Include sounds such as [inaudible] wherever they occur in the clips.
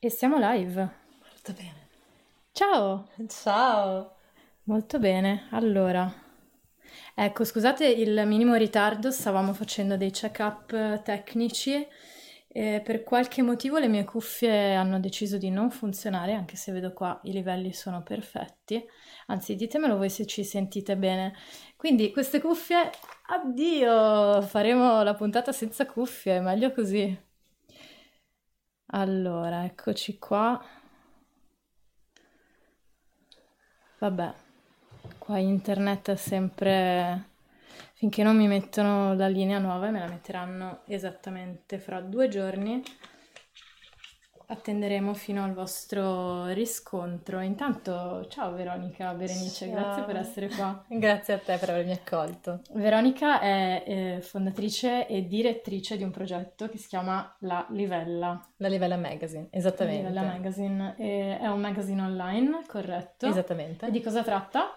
E siamo live. Molto bene. Ciao! Ciao! Molto bene. Allora, ecco, scusate il minimo ritardo, stavamo facendo dei check-up tecnici e per qualche motivo le mie cuffie hanno deciso di non funzionare, anche se vedo qua i livelli sono perfetti. Anzi, ditemelo voi se ci sentite bene. Quindi queste cuffie, addio! Faremo la puntata senza cuffie, meglio così. Allora, eccoci qua. Vabbè, qua internet è sempre... Finché non mi mettono la linea nuova, me la metteranno esattamente fra due giorni attenderemo fino al vostro riscontro. Intanto, ciao Veronica Berenice, ciao. grazie per essere qua. [laughs] grazie a te per avermi accolto. Veronica è eh, fondatrice e direttrice di un progetto che si chiama La Livella. La Livella Magazine, esattamente. La Livella Magazine è un magazine online, corretto? Esattamente. E di cosa tratta?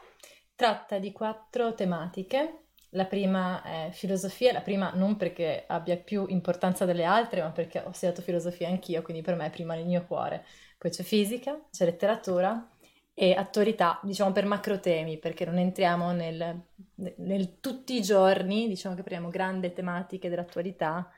Tratta di quattro tematiche la prima è filosofia, la prima non perché abbia più importanza delle altre, ma perché ho studiato filosofia anch'io, quindi per me è prima nel mio cuore. Poi c'è fisica, c'è letteratura e attualità, diciamo per macro temi, perché non entriamo nel, nel tutti i giorni, diciamo che prendiamo grandi tematiche dell'attualità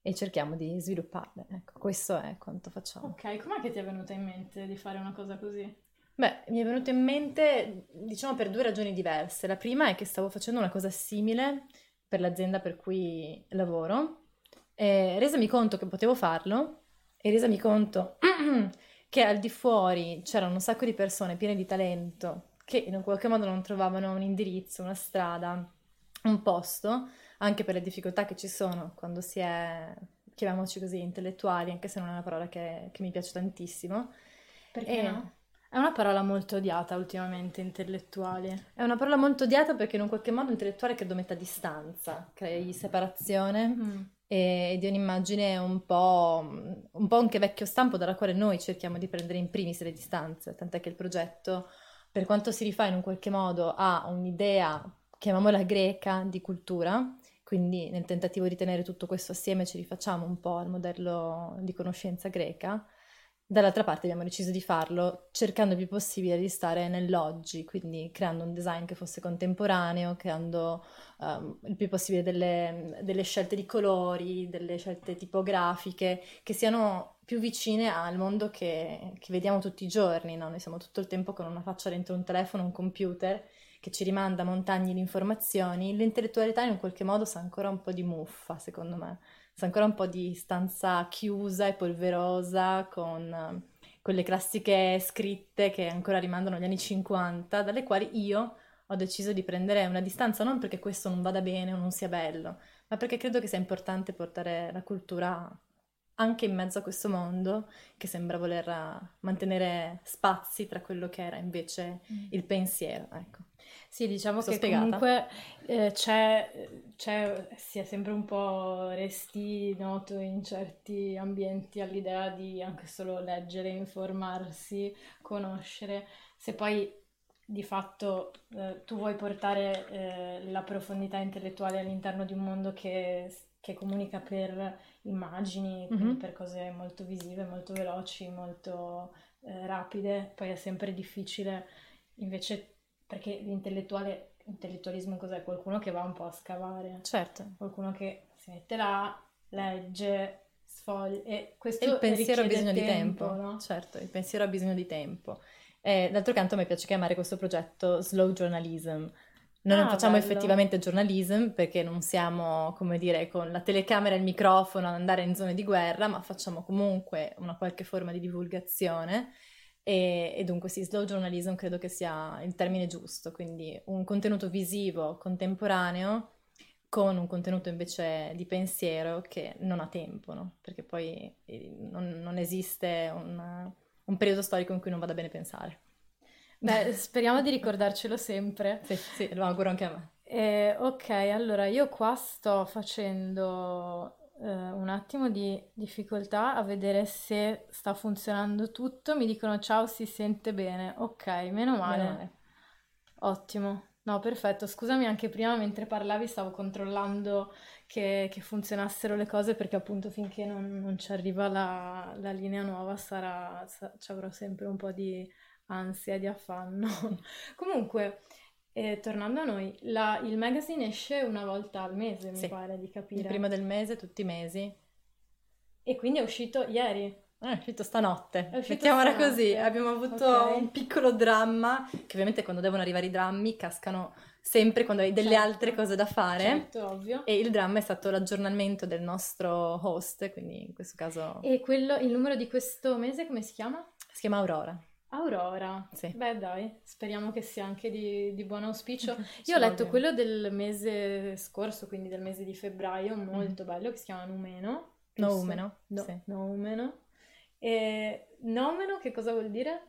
e cerchiamo di svilupparle. Ecco, questo è quanto facciamo. Ok, com'è che ti è venuta in mente di fare una cosa così? Beh, mi è venuto in mente, diciamo, per due ragioni diverse. La prima è che stavo facendo una cosa simile per l'azienda per cui lavoro, e resami conto che potevo farlo e resami conto [clears throat] che al di fuori c'erano un sacco di persone piene di talento che in qualche modo non trovavano un indirizzo, una strada, un posto, anche per le difficoltà che ci sono quando si è, chiamiamoci così, intellettuali, anche se non è una parola che, che mi piace tantissimo. Perché e... no? È una parola molto odiata ultimamente, intellettuale. È una parola molto odiata perché in un qualche modo intellettuale credo metta distanza, crei separazione mm. e, di un'immagine un po', un po' anche vecchio stampo dalla quale noi cerchiamo di prendere in primis le distanze, tant'è che il progetto, per quanto si rifà in un qualche modo a un'idea, chiamiamola greca, di cultura, quindi nel tentativo di tenere tutto questo assieme ci rifacciamo un po' al modello di conoscenza greca, Dall'altra parte abbiamo deciso di farlo cercando il più possibile di stare nell'oggi, quindi creando un design che fosse contemporaneo, creando um, il più possibile delle, delle, scelte di colori, delle scelte tipografiche che siano più vicine al mondo che, che vediamo tutti i giorni. No? Noi siamo tutto il tempo con una faccia dentro un telefono, un computer che ci rimanda montagne di informazioni. L'intellettualità in un qualche modo sa ancora un po' di muffa, secondo me c'è ancora un po' di stanza chiusa e polverosa con eh, quelle classiche scritte che ancora rimandano agli anni 50, dalle quali io ho deciso di prendere una distanza non perché questo non vada bene o non sia bello, ma perché credo che sia importante portare la cultura anche in mezzo a questo mondo che sembra voler mantenere spazi tra quello che era invece mm. il pensiero. Ecco. Sì, diciamo Sono che spiegata. comunque eh, c'è, c'è, si è sempre un po' resti noto in certi ambienti all'idea di anche solo leggere, informarsi, conoscere. Se poi di fatto eh, tu vuoi portare eh, la profondità intellettuale all'interno di un mondo che, che comunica per immagini, mm-hmm. per cose molto visive, molto veloci, molto eh, rapide, poi è sempre difficile invece perché l'intellettuale, l'intellettualismo cos'è? Qualcuno che va un po' a scavare. Certo. Qualcuno che si mette là, legge, sfoglia e questo e il pensiero ha bisogno tempo, di tempo, no? Certo, il pensiero ha bisogno di tempo. E d'altro canto a me piace chiamare questo progetto slow journalism. Noi ah, non facciamo bello. effettivamente journalism perché non siamo, come dire, con la telecamera e il microfono ad andare in zone di guerra, ma facciamo comunque una qualche forma di divulgazione e, e, dunque sì, slow journalism credo che sia il termine giusto, quindi un contenuto visivo contemporaneo con un contenuto invece di pensiero che non ha tempo, no? perché poi eh, non, non esiste un, un, periodo storico in cui non vada bene pensare. Beh, speriamo di ricordarcelo sempre. Sì, sì, lo auguro anche a me. Eh, ok, allora io qua sto facendo eh, un attimo di difficoltà a vedere se sta funzionando tutto. Mi dicono ciao, si sente bene. Ok, meno male. Meno male. Ottimo. No, perfetto. Scusami, anche prima mentre parlavi stavo controllando che, che, funzionassero le cose perché appunto finché non, non ci arriva la, la, linea nuova sarà, sa, ci avrò sempre un po' di ansia di affanno. [laughs] Comunque, eh, tornando a noi, la, il magazine esce una volta al mese, mi pare di capire. Il primo del mese, tutti i mesi. E quindi è uscito ieri. Eh, è uscito stanotte, è uscito mettiamola stanotte. così. Abbiamo avuto okay. un piccolo dramma, che ovviamente quando devono arrivare i drammi cascano sempre quando hai delle certo. altre cose da fare. Certo, ovvio. E il dramma è stato l'aggiornamento del nostro host, quindi in questo caso... E quello, il numero di questo mese come si chiama? Si chiama Aurora. Aurora, sì. beh dai, speriamo che sia anche di, di buon auspicio. [laughs] Io ho letto quello del mese scorso, quindi del mese di febbraio, molto mm. bello, che si chiama Numeno. Noumeno, no, sì. Noumeno. E Noumeno che cosa vuol dire?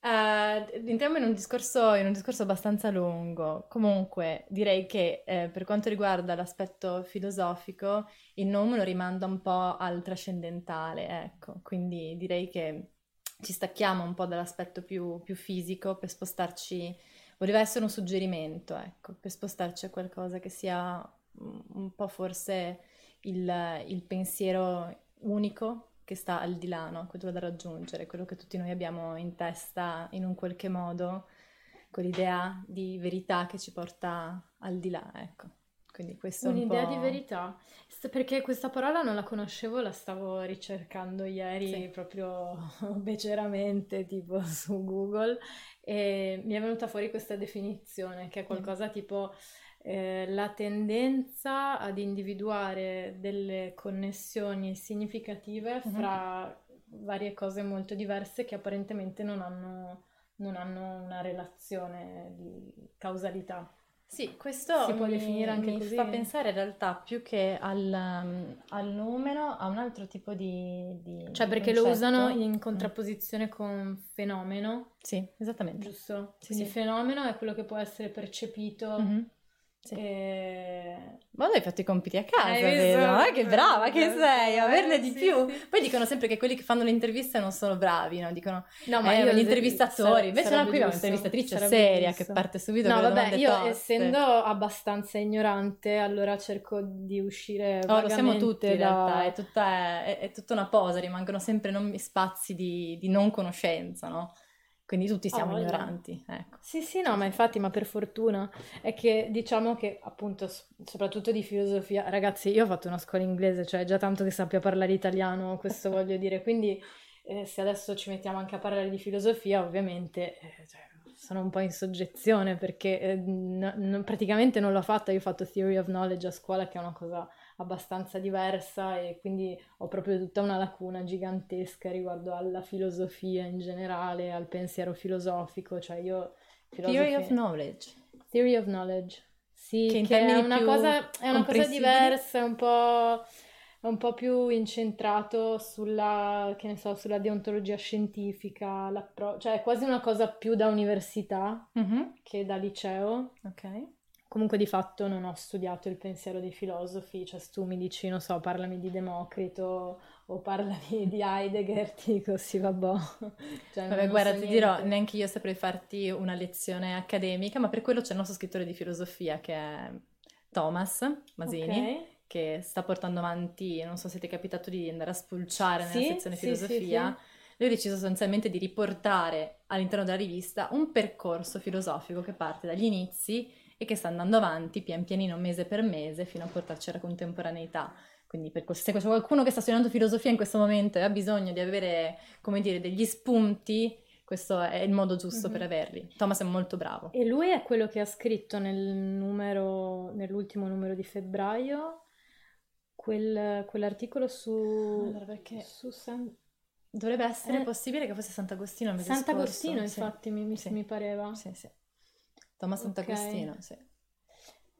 Uh, entriamo in un, discorso, in un discorso abbastanza lungo. Comunque, direi che eh, per quanto riguarda l'aspetto filosofico, il nome lo rimanda un po' al trascendentale, ecco. Quindi direi che ci stacchiamo un po' dall'aspetto più, più fisico per spostarci. Voleva essere un suggerimento, ecco, per spostarci a qualcosa che sia un po' forse il, il pensiero unico che sta al di là, no? quello da raggiungere, quello che tutti noi abbiamo in testa in un qualche modo, quell'idea di verità che ci porta al di là, ecco. Quindi questo Un'idea un di verità, perché questa parola non la conoscevo, la stavo ricercando ieri sì. proprio [laughs] beceramente, tipo [laughs] su Google, e mi è venuta fuori questa definizione, che è qualcosa mm. tipo eh, la tendenza ad individuare delle connessioni significative mm-hmm. fra varie cose molto diverse che apparentemente non hanno, non hanno una relazione di causalità. Sì, questo si può mi, definire anche mi così. fa pensare in realtà più che al, um, al numero a un altro tipo di, di Cioè perché concetto. lo usano in mm. contrapposizione mm. con fenomeno. Sì, esattamente. Giusto? Sì, Quindi sì. fenomeno è quello che può essere percepito mm-hmm. Sì. E... Ma hai fatto i compiti a casa, vedo. Ma che brava che sei, averne di sì, più. Sì. Poi dicono sempre che quelli che fanno le interviste non sono bravi, no? Dicono, no, ma eh, io gli intervistatori. Invece no, qui abbiamo un'intervistatrice seria giusto. che parte subito no, vabbè, io toste. essendo abbastanza ignorante, allora cerco di uscire Oh, lo siamo tutti da... in realtà, è tutta, è, è tutta una posa, rimangono sempre non, spazi di, di non conoscenza, no? Quindi tutti siamo oh, ignoranti, ecco. Sì, sì, no, ma infatti, ma per fortuna è che diciamo che appunto, soprattutto di filosofia, ragazzi, io ho fatto una scuola inglese, cioè già tanto che sappia parlare italiano, questo [laughs] voglio dire, quindi eh, se adesso ci mettiamo anche a parlare di filosofia, ovviamente eh, cioè, sono un po' in soggezione perché eh, n- n- praticamente non l'ho fatta, io ho fatto Theory of Knowledge a scuola, che è una cosa abbastanza diversa e quindi ho proprio tutta una lacuna gigantesca riguardo alla filosofia in generale, al pensiero filosofico, cioè io... Filosofia... Theory of knowledge. Theory of knowledge. Sì, che, che è, una cosa, è una cosa diversa, è un po' un po' più incentrato sulla, che ne so, sulla deontologia scientifica, cioè è quasi una cosa più da università mm-hmm. che da liceo. Ok. Comunque di fatto non ho studiato il pensiero dei filosofi, cioè se tu mi dici, non so, parlami di Democrito o parlami [laughs] di Heidegger, ti dico sì, vabbè. [laughs] Cioè, Vabbè, guarda, so ti dirò, neanche io saprei farti una lezione accademica, ma per quello c'è il nostro scrittore di filosofia che è Thomas Masini. Okay. Che sta portando avanti, non so se ti è capitato di andare a spulciare nella sì, sezione sì, filosofia, sì, lui ha deciso sostanzialmente di riportare all'interno della rivista un percorso filosofico che parte dagli inizi e che sta andando avanti pian pianino, mese per mese, fino a portarci alla contemporaneità. Quindi per se c'è qualcuno che sta studiando filosofia in questo momento e ha bisogno di avere, come dire, degli spunti, questo è il modo giusto mm-hmm. per averli. Thomas è molto bravo. E lui è quello che ha scritto nel numero, nell'ultimo numero di febbraio quel, quell'articolo su... Allora, perché... Su San... Dovrebbe essere eh, possibile che fosse Sant'Agostino il mese Sant'Agostino, infatti, mi, mi, sì. mi pareva. Sì, sì. Thomas Sant'Agostino, okay. sì.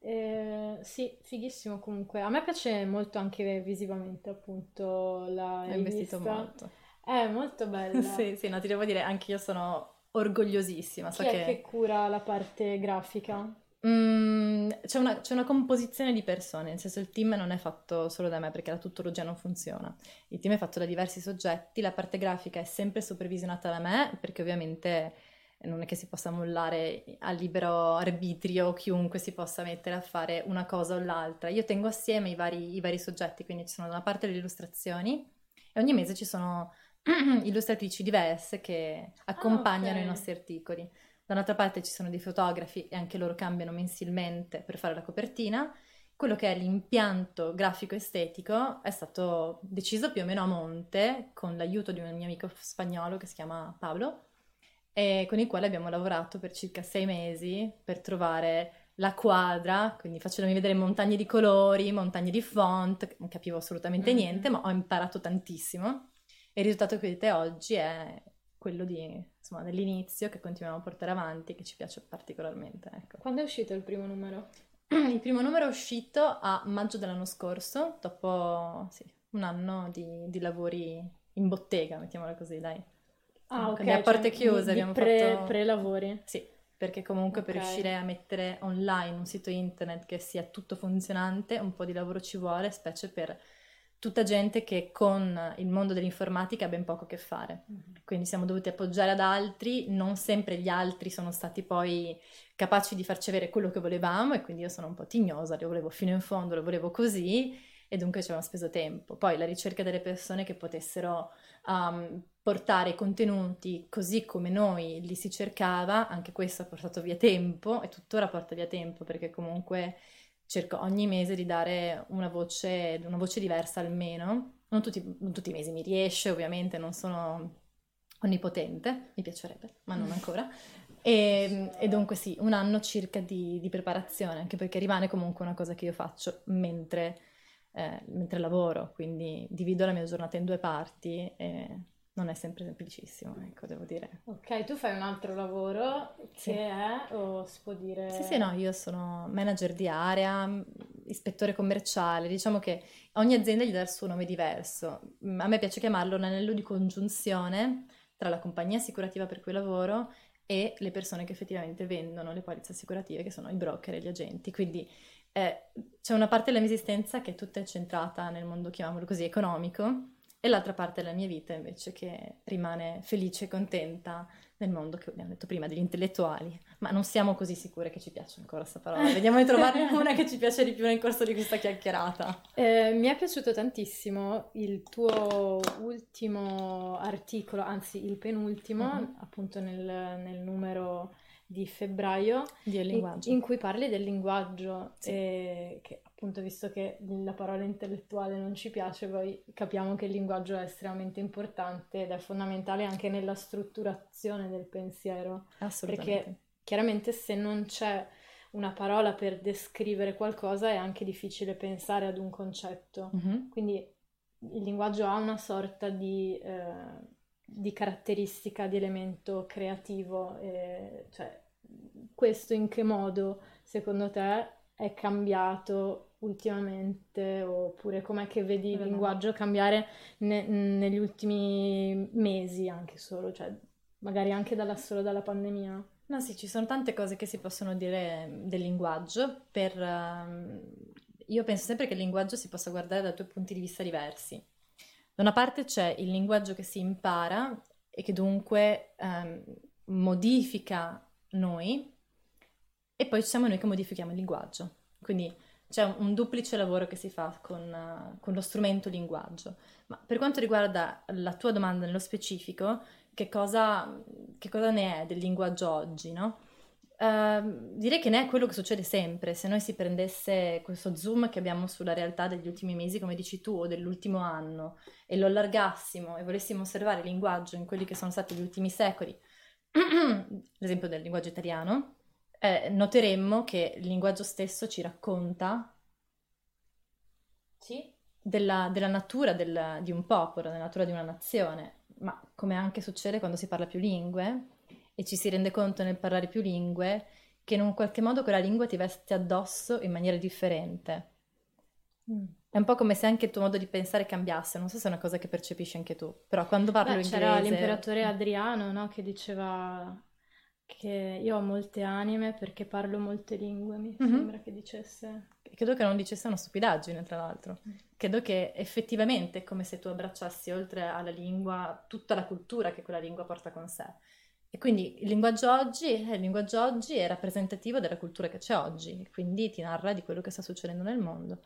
Eh, sì, fighissimo comunque. A me piace molto anche visivamente, appunto, la Hai investito molto. È molto bella. [laughs] sì, sì, no, ti devo dire, anche io sono orgogliosissima. So Chi che... che cura la parte grafica? Mm, c'è, una, c'è, una, composizione di persone, nel senso il team non è fatto solo da me perché la tuttologia non funziona. Il team è fatto da diversi soggetti, la parte grafica è sempre supervisionata da me perché ovviamente non è che si possa mollare a libero arbitrio chiunque si possa mettere a fare una cosa o l'altra. Io tengo assieme i vari, i vari soggetti, quindi ci sono da una parte le illustrazioni e ogni mese ci sono [clears throat] illustratrici diverse che accompagnano ah, okay. i nostri articoli. Da un'altra parte ci sono dei fotografi e anche loro cambiano mensilmente per fare la copertina. Quello che è l'impianto grafico-estetico è stato deciso più o meno a monte con l'aiuto di un mio amico spagnolo che si chiama Paolo e con il quale abbiamo lavorato per circa sei mesi per trovare la quadra, quindi facendomi vedere montagne di colori, montagne di font, non capivo assolutamente mm-hmm. niente, ma ho imparato tantissimo. E il risultato che vedete oggi è quello di, insomma, dell'inizio che continuiamo a portare avanti, che ci piace particolarmente. Ecco. Quando è uscito il primo numero? [clears throat] Il primo numero è uscito a maggio dell'anno scorso, dopo sì, un anno di, di lavori in bottega, mettiamola così, dai. Ah, ok. Quindi a porte cioè, chiuse di, abbiamo pre, fatto... Pre-lavori? Sì, perché comunque okay. per riuscire a mettere online un sito internet che sia tutto funzionante, un po' di lavoro ci vuole, specie per tutta gente che con il mondo dell'informatica ha ben poco a che fare. Mm-hmm. Quindi siamo dovuti appoggiare ad altri, non sempre gli altri sono stati poi capaci di farci avere quello che volevamo e quindi io sono un po' tignosa, lo volevo fino in fondo, lo volevo così e dunque ci abbiamo speso tempo. Poi la ricerca delle persone che potessero um, portare i contenuti così come noi li si cercava, anche questo ha portato via tempo e tuttora porta via tempo perché comunque cerco ogni mese di dare una voce, una voce diversa almeno. Non tutti, non tutti, i mesi mi riesce, ovviamente non sono onnipotente, mi piacerebbe, ma non ancora. E, e dunque sì, un anno circa di, di, preparazione, anche perché rimane comunque una cosa che io faccio mentre eh, mentre lavoro, quindi divido la mia giornata in due parti e non è sempre semplicissimo, ecco, devo dire. Ok, tu fai un altro lavoro sì. che è, o si può dire... Sì, sì, no, io sono manager di area, ispettore commerciale, diciamo che ogni azienda gli dà il suo nome diverso. A me piace chiamarlo un anello di congiunzione tra la compagnia assicurativa per cui lavoro e le persone che effettivamente vendono le polizze assicurative, che sono i broker e gli agenti. Quindi eh, c'è una parte della mia esistenza che è tutta incentrata nel mondo, chiamiamolo così, economico, e l'altra parte della mia vita invece che rimane felice e contenta nel mondo che abbiamo detto prima degli intellettuali, ma non siamo così sicure che ci piaccia ancora questa parola. Vediamo di trovarne [laughs] una che ci piace di più nel corso di questa chiacchierata. Eh, mi è piaciuto tantissimo il tuo ultimo articolo, anzi il penultimo, uh-huh. appunto nel, nel numero di febbraio in, in, cui parli del linguaggio sì. e che appunto visto che la parola intellettuale non ci piace poi capiamo che il linguaggio è estremamente importante ed è fondamentale anche nella strutturazione del pensiero. Perché chiaramente se non c'è una parola per descrivere qualcosa è anche difficile pensare ad un concetto. Mm-hmm. quindi il linguaggio ha una sorta di eh, di caratteristica, di elemento creativo, eh, cioè questo in che modo secondo te è cambiato ultimamente oppure com'è che vedi il linguaggio cambiare ne- negli ultimi mesi anche solo, cioè magari anche dalla, solo dalla pandemia? No, sì, ci sono tante cose che si possono dire del linguaggio. Per, uh, io penso sempre che il linguaggio si possa guardare da due punti di vista diversi. Da una parte c'è il linguaggio che si impara e che dunque um, modifica noi e poi siamo noi che modifichiamo il linguaggio. Quindi c'è un, duplice lavoro che si fa con, uh, con, lo strumento linguaggio. Ma per quanto riguarda la tua domanda nello specifico, che cosa, che cosa ne è del linguaggio oggi, no? Uh, direi che ne è quello che succede sempre. Se noi si prendesse questo zoom che abbiamo sulla realtà degli ultimi mesi, come dici tu, o dell'ultimo anno, e lo allargassimo e volessimo osservare il linguaggio in quelli che sono stati gli ultimi secoli, [clears throat] l'esempio del linguaggio italiano, eh, noteremmo che il linguaggio stesso ci racconta sì? della, della, natura del, di un popolo, della natura di una nazione, ma come anche succede quando si parla più lingue e ci si rende conto nel parlare più lingue che in un qualche modo quella lingua ti veste addosso in maniera differente. Mm. È un po' come se anche il tuo modo di pensare cambiasse, non so se è una cosa che percepisci anche tu, però quando parlo Beh, inglese... C'era l'imperatore Adriano, no, che diceva che io ho molte anime perché parlo molte lingue, mi mm-hmm. sembra che dicesse. Credo che non dicesse una stupidaggine, tra l'altro. Mm. Credo che effettivamente è come se tu abbracciassi oltre alla lingua tutta la cultura che quella lingua porta con sé. E quindi il linguaggio, oggi, eh, il linguaggio oggi è rappresentativo della cultura che c'è oggi, quindi ti narra di quello che sta succedendo nel mondo.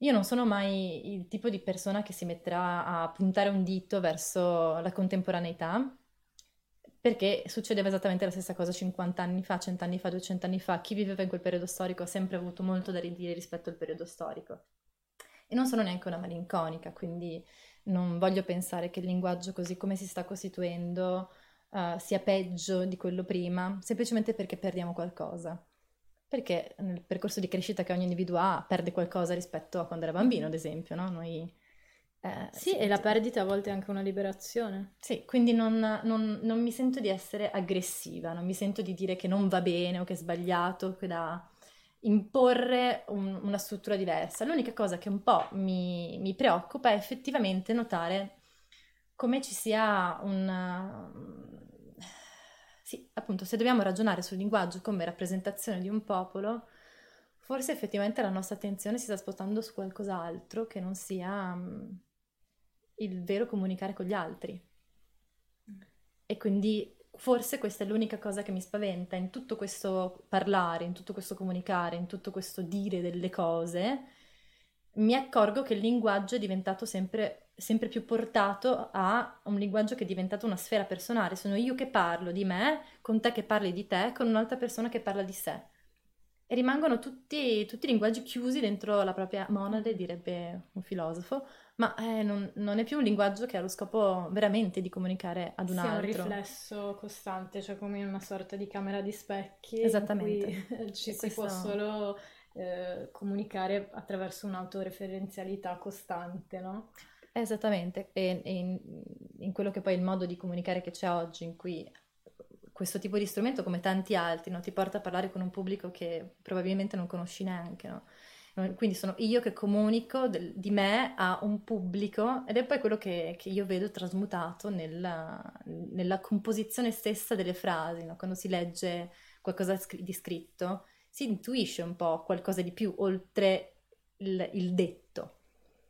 Io non sono mai il tipo di persona che si metterà a puntare un dito verso la contemporaneità, perché succedeva esattamente la stessa cosa 50 anni fa, 100 anni fa, 200 anni fa. Chi viveva in quel periodo storico ha sempre avuto molto da ridire rispetto al periodo storico. E non sono neanche una malinconica, quindi non voglio pensare che il linguaggio così come si sta costituendo uh, sia peggio di quello prima, semplicemente perché perdiamo qualcosa. Perché nel percorso di crescita che ogni individuo ha perde qualcosa rispetto a quando era bambino, ad esempio, no? Noi, eh, sì, e la perdita a volte è anche una liberazione. Sì, quindi non, non, non, mi sento di essere aggressiva, non mi sento di dire che non va bene o che è sbagliato, che da imporre un, una struttura diversa. L'unica cosa che un po' mi, mi preoccupa è effettivamente notare come ci sia un, sì, appunto, se dobbiamo ragionare sul linguaggio come rappresentazione di un popolo, forse effettivamente la nostra attenzione si sta spostando su qualcos'altro che non sia um, il vero comunicare con gli altri. E quindi forse questa è l'unica cosa che mi spaventa in tutto questo parlare, in tutto questo comunicare, in tutto questo dire delle cose. Mi accorgo che il linguaggio è diventato sempre sempre più portato a un linguaggio che è diventato una sfera personale. Sono io che parlo di me, con te che parli di te, con un'altra persona che parla di sé. E rimangono tutti, tutti linguaggi chiusi dentro la propria monade, direbbe un filosofo, ma eh, non, non, è più un linguaggio che ha lo scopo veramente di comunicare ad un sì, altro. È un riflesso costante, cioè come in una sorta di camera di specchi. Esattamente. ci si questo... può solo eh, comunicare attraverso un'autoreferenzialità costante, no? Esattamente, e, e in, in, quello che poi è il modo di comunicare che c'è oggi, in cui questo tipo di strumento, come tanti altri, no, ti porta a parlare con un pubblico che probabilmente non conosci neanche. No? Quindi sono io che comunico del, di me a un pubblico ed è poi quello che, che io vedo trasmutato nella, nella, composizione stessa delle frasi, no? quando si legge qualcosa di scritto, si intuisce un po' qualcosa di più oltre il, il detto.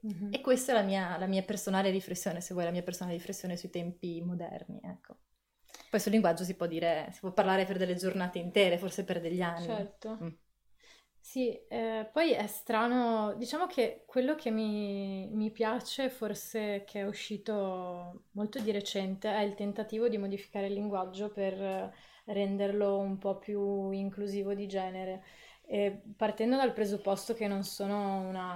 Mm-hmm. E questa è la mia, la mia, personale riflessione, se vuoi, la mia personale riflessione sui tempi moderni, ecco. Poi sul linguaggio si può dire, si può parlare per delle giornate intere, forse per degli anni. Certo. Mm. Sì, eh, poi è strano, diciamo che quello che mi, mi, piace, forse che è uscito molto di recente, è il tentativo di modificare il linguaggio per renderlo un po' più inclusivo di genere. E partendo dal presupposto che non sono una...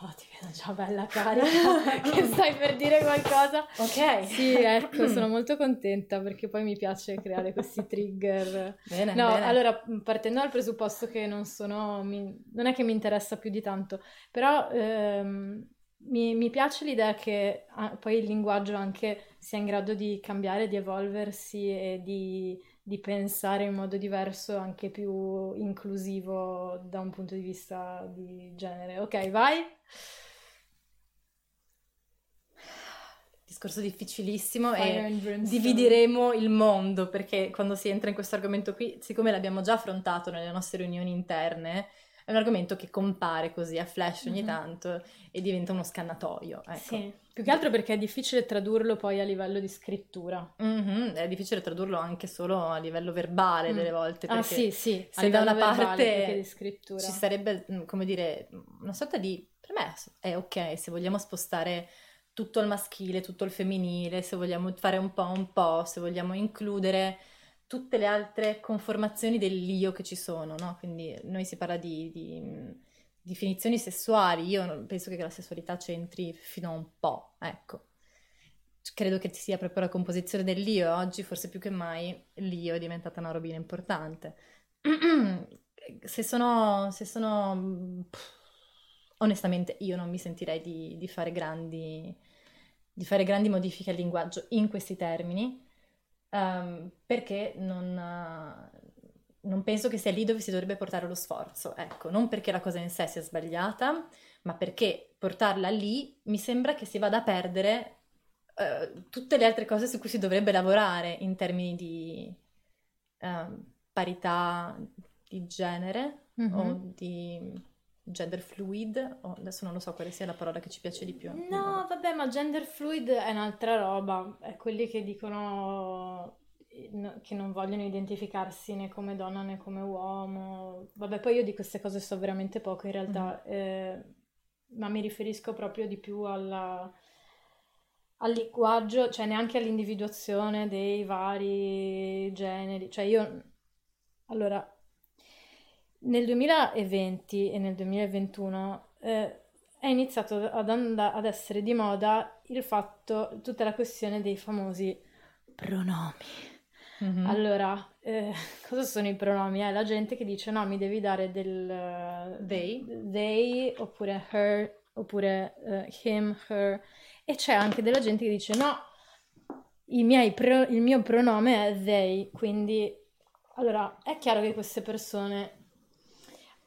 Oh, ti vedo già bella carica, [laughs] che stai per dire qualcosa. Ok. Sì, ecco, [clears throat] sono molto contenta perché poi mi piace creare questi trigger. Bene, no, bene. allora, partendo dal presupposto che non sono... Mi, non è che mi interessa più di tanto, però ehm, mi, mi, piace l'idea che ah, poi il linguaggio anche sia in grado di cambiare, di evolversi e di di pensare in modo diverso, anche più inclusivo da un punto di vista di genere. Ok, vai. Discorso difficilissimo Fire e divideremo il mondo perché quando si entra in questo argomento qui, siccome l'abbiamo già affrontato nelle nostre riunioni interne, è un argomento che compare così a flash ogni mm-hmm. tanto e diventa uno scannatoio. Ecco. Sì, più che altro perché è difficile tradurlo poi a livello di scrittura. Mm-hmm. È difficile tradurlo anche solo a livello verbale mm. delle volte. Ah sì, sì, se da una parte ci sarebbe, mm, come dire, una sorta di... Per me è ok se vogliamo spostare tutto il maschile, tutto il femminile, se vogliamo fare un po' un po', se vogliamo includere tutte le altre conformazioni dell'io che ci sono, no? Quindi noi si parla di, di definizioni sessuali, io penso che la sessualità c'entri fino a un po', ecco. Credo che sia proprio la composizione dell'io, oggi forse più che mai l'io è diventata una robina importante. [clears throat] se sono, se sono onestamente io non mi sentirei di, di, fare grandi, di fare grandi modifiche al linguaggio in questi termini, um, perché non, non, penso che sia lì dove si dovrebbe portare lo sforzo. Ecco, non perché la cosa in sé sia sbagliata, ma perché portarla lì mi sembra che si vada a perdere uh, tutte le altre cose su cui si dovrebbe lavorare in termini di uh, parità di genere mm-hmm. o di gender fluid, o adesso non lo so quale sia la parola che ci piace di più. No, vabbè, ma gender fluid è un'altra roba, è quelli che dicono che non vogliono identificarsi né come donna né come uomo. Vabbè, poi io di queste cose so veramente poco in realtà, mm-hmm. eh, ma mi riferisco proprio di più alla, al linguaggio, cioè neanche all'individuazione dei vari generi. Cioè io, allora, nel 2020 e nel 2021 eh, è iniziato ad, and- ad essere di moda il fatto, tutta la questione dei famosi pronomi. Mm-hmm. Allora, eh, [laughs] cosa sono i pronomi? È la gente che dice no, mi devi dare del they, they oppure her, oppure uh, him, her. E c'è anche della gente che dice no, pro- il mio pronome è they, quindi... Allora, è chiaro che queste persone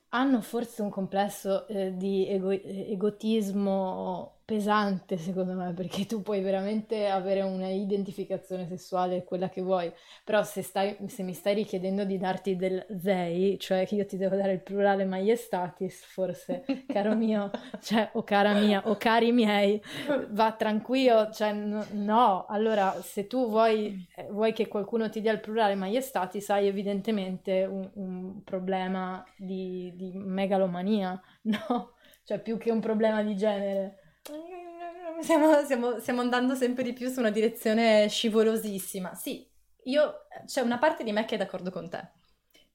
hanno forse un complesso eh, di ego- egotismo pesante secondo me perché tu puoi veramente avere una identificazione sessuale quella che vuoi però se, stai, se mi stai richiedendo di darti del they cioè che io ti devo dare il plurale maiestatis forse [laughs] caro mio cioè o cara mia o cari miei va tranquillo cioè no, no. allora se tu vuoi, eh, vuoi, che qualcuno ti dia il plurale maiestatis hai evidentemente un, un problema di, di megalomania [laughs] no? cioè più che un problema di genere Stiamo, stiamo, stiamo, andando sempre di più su una direzione scivolosissima. Sì, io c'è una parte di me che è d'accordo con te.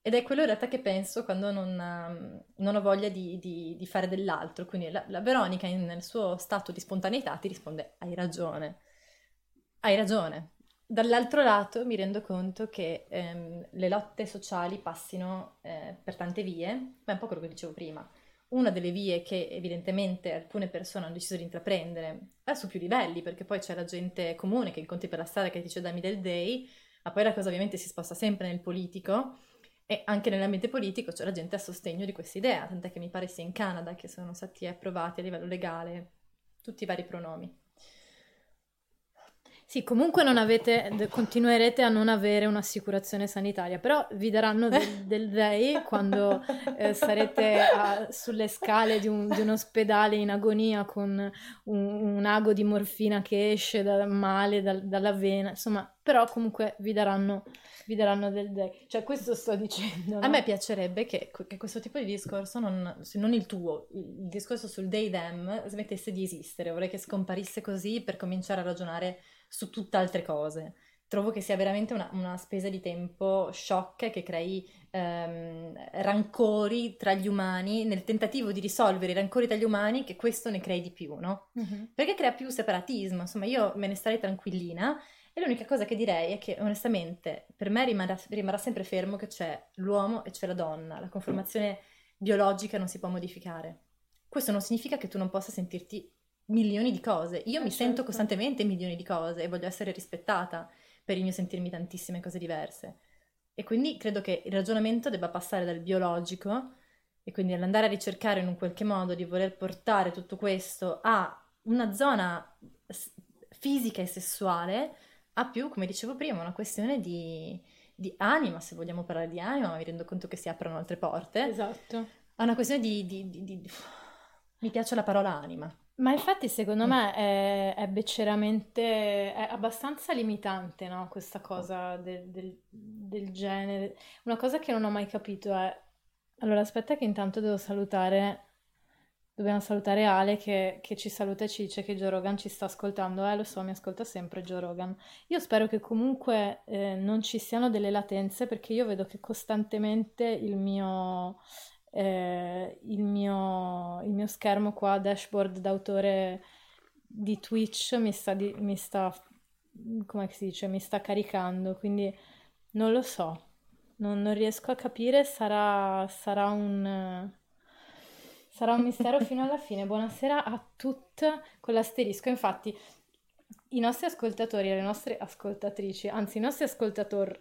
Ed è quello in realtà che penso quando non, um, non ho voglia di, di, di, fare dell'altro. Quindi la, la Veronica, in, nel suo stato di spontaneità, ti risponde: Hai ragione. Hai ragione. Dall'altro lato mi rendo conto che ehm, le lotte sociali passino eh, per tante vie, ma è un po' quello che dicevo prima una delle vie che evidentemente alcune persone hanno deciso di intraprendere è su più livelli, perché poi c'è la gente comune che incontri per la strada che dice dammi del day, ma poi la cosa ovviamente si sposta sempre nel politico e anche nell'ambiente politico c'è la gente a sostegno di questa idea, tant'è che mi pare sia in Canada che sono stati approvati a livello legale tutti i vari pronomi. Sì, comunque non avete, continuerete a non avere un'assicurazione sanitaria, però vi daranno del, [laughs] del lei quando eh, sarete a, sulle scale di un, di un, ospedale in agonia con un, un, ago di morfina che esce da, male da, dalla vena, insomma, però comunque vi daranno, vi daranno del day. Cioè, questo sto dicendo. No? A me piacerebbe che, che, questo tipo di discorso, non, non il tuo, il discorso sul day them, smettesse di esistere. Vorrei che scomparisse così per cominciare a ragionare su tutt'altre cose. Trovo che sia veramente una, una spesa di tempo sciocca che crei ehm, rancori tra gli umani nel tentativo di risolvere i rancori tra gli umani che questo ne crei di più, no? Uh-huh. Perché crea più separatismo. Insomma, io me ne starei tranquillina e l'unica cosa che direi è che onestamente per me rimarrà, rimarrà sempre fermo che c'è l'uomo e c'è la donna. La conformazione biologica non si può modificare. Questo non significa che tu non possa sentirti milioni di cose. Io eh, mi certo. sento costantemente milioni di cose e voglio essere rispettata per il mio sentirmi tantissime cose diverse. E quindi credo che il ragionamento debba passare dal biologico e quindi andare a ricercare in un qualche modo di voler portare tutto questo a una zona fisica e sessuale, a più, come dicevo prima, una questione di, di anima, se vogliamo parlare di anima, ma mi rendo conto che si aprono altre porte. Esatto. A una questione di, di, di mi piace la parola anima. Ma infatti secondo mm. me è, è becceramente, è abbastanza limitante, no? Questa cosa del, del, del genere. Una cosa che non ho mai capito è... Allora aspetta che intanto devo salutare, dobbiamo salutare Ale che, che ci saluta e ci dice che Joe Rogan ci sta ascoltando. Eh, lo so, mi ascolta sempre Joe Rogan. Io spero che comunque eh, non ci siano delle latenze perché io vedo che costantemente il mio eh, il, mio, il, mio, schermo qua, dashboard d'autore di Twitch, mi sta, di, mi sta, come si dice, mi sta caricando, quindi non lo so, non, non riesco a capire, sarà, sarà un... Sarà un mistero fino alla fine. Buonasera a tutti con l'asterisco. Infatti, i nostri ascoltatori e le nostre ascoltatrici, anzi, i nostri ascoltatori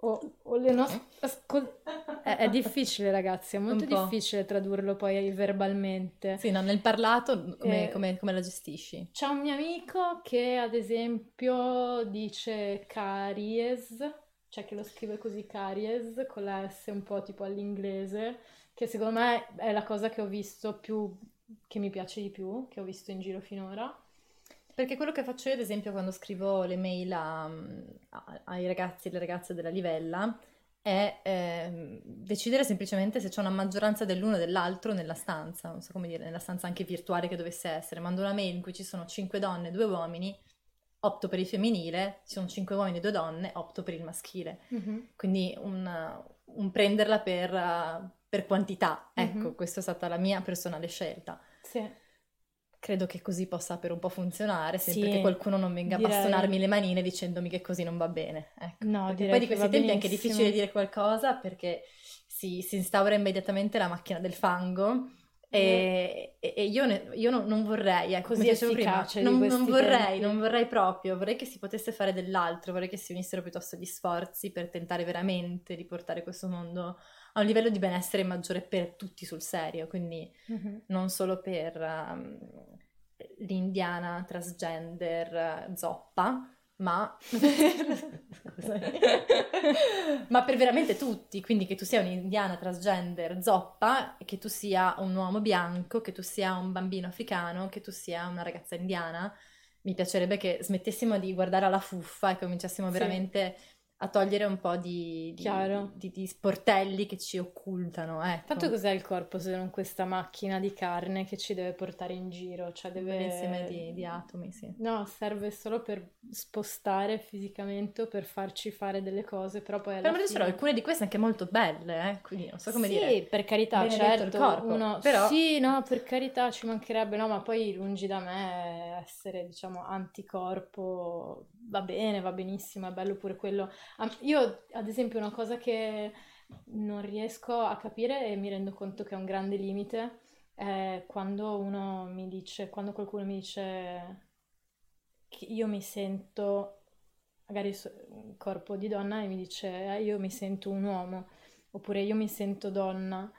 o, o le nostre... Ascol- è, è, difficile ragazzi, è molto difficile tradurlo poi verbalmente. Sì, no, nel parlato come, eh, come, come la gestisci? C'è un mio amico che ad esempio dice caries, cioè che lo scrive così caries, con la S un po' tipo all'inglese, che secondo me è la cosa che ho visto più, che mi piace di più, che ho visto in giro finora. Perché quello che faccio io, ad esempio, quando scrivo le mail a, a, ai ragazzi e le ragazze della livella, è eh, decidere semplicemente se c'è una maggioranza dell'uno e dell'altro nella stanza, non so come dire, nella stanza anche virtuale che dovesse essere. Mando una mail in cui ci sono cinque donne e due uomini, opto per il femminile, ci sono cinque uomini e due donne, opto per il maschile. Mm-hmm. Quindi un, un, prenderla per, per quantità, ecco, mm-hmm. questa è stata la mia personale scelta. Sì credo che così possa per un po' funzionare, sempre sì, che qualcuno non venga direi... a bastonarmi le manine dicendomi che così non va bene. Ecco. No, poi di questi tempi è anche difficile dire qualcosa perché si, si instaura immediatamente la macchina del fango. E, mm. e io, ne, io non, non, vorrei, ecco, così efficace prima, non, non vorrei, non vorrei proprio, vorrei che si potesse fare dell'altro, vorrei che si unissero piuttosto gli sforzi per tentare veramente di portare questo mondo a un livello di benessere maggiore per tutti sul serio, quindi mm-hmm. non solo per um, l'indiana transgender zoppa, ma... [laughs] ma per veramente tutti, quindi che tu sia un'indiana transgender zoppa, che tu sia un uomo bianco, che tu sia un bambino africano, che tu sia una ragazza indiana, mi piacerebbe che smettessimo di guardare alla fuffa e cominciassimo sì. veramente a togliere un po' di, di, di, di sportelli che ci occultano. Ecco. Tanto cos'è il corpo se non questa macchina di carne che ci deve portare in giro? Cioè deve... Un insieme di, di, atomi, sì. No, serve solo per spostare fisicamente o per farci fare delle cose, però poi alla però fine... alcune di queste anche molto belle, eh? quindi non so come sì, dire. Sì, per carità, Benedetto certo. Corpo, uno... però... Sì, no, per carità ci mancherebbe, no, ma poi lungi da me essere, diciamo, anticorpo va bene, va benissimo, è bello pure quello. Io, ad esempio, una cosa che non riesco a capire e mi rendo conto che è un grande limite è quando uno mi dice, quando qualcuno mi dice che io mi sento, magari un corpo di donna e mi dice eh, io mi sento un uomo, oppure io mi sento donna.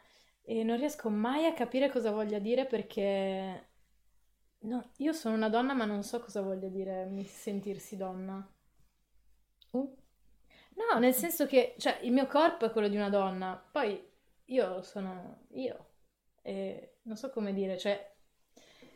E non riesco mai a capire cosa voglia dire perché No, io sono una donna, ma non so cosa voglia dire sentirsi donna. Uh. No, nel senso che, cioè, il mio corpo è quello di una donna, poi io sono io. E non so come dire, cioè,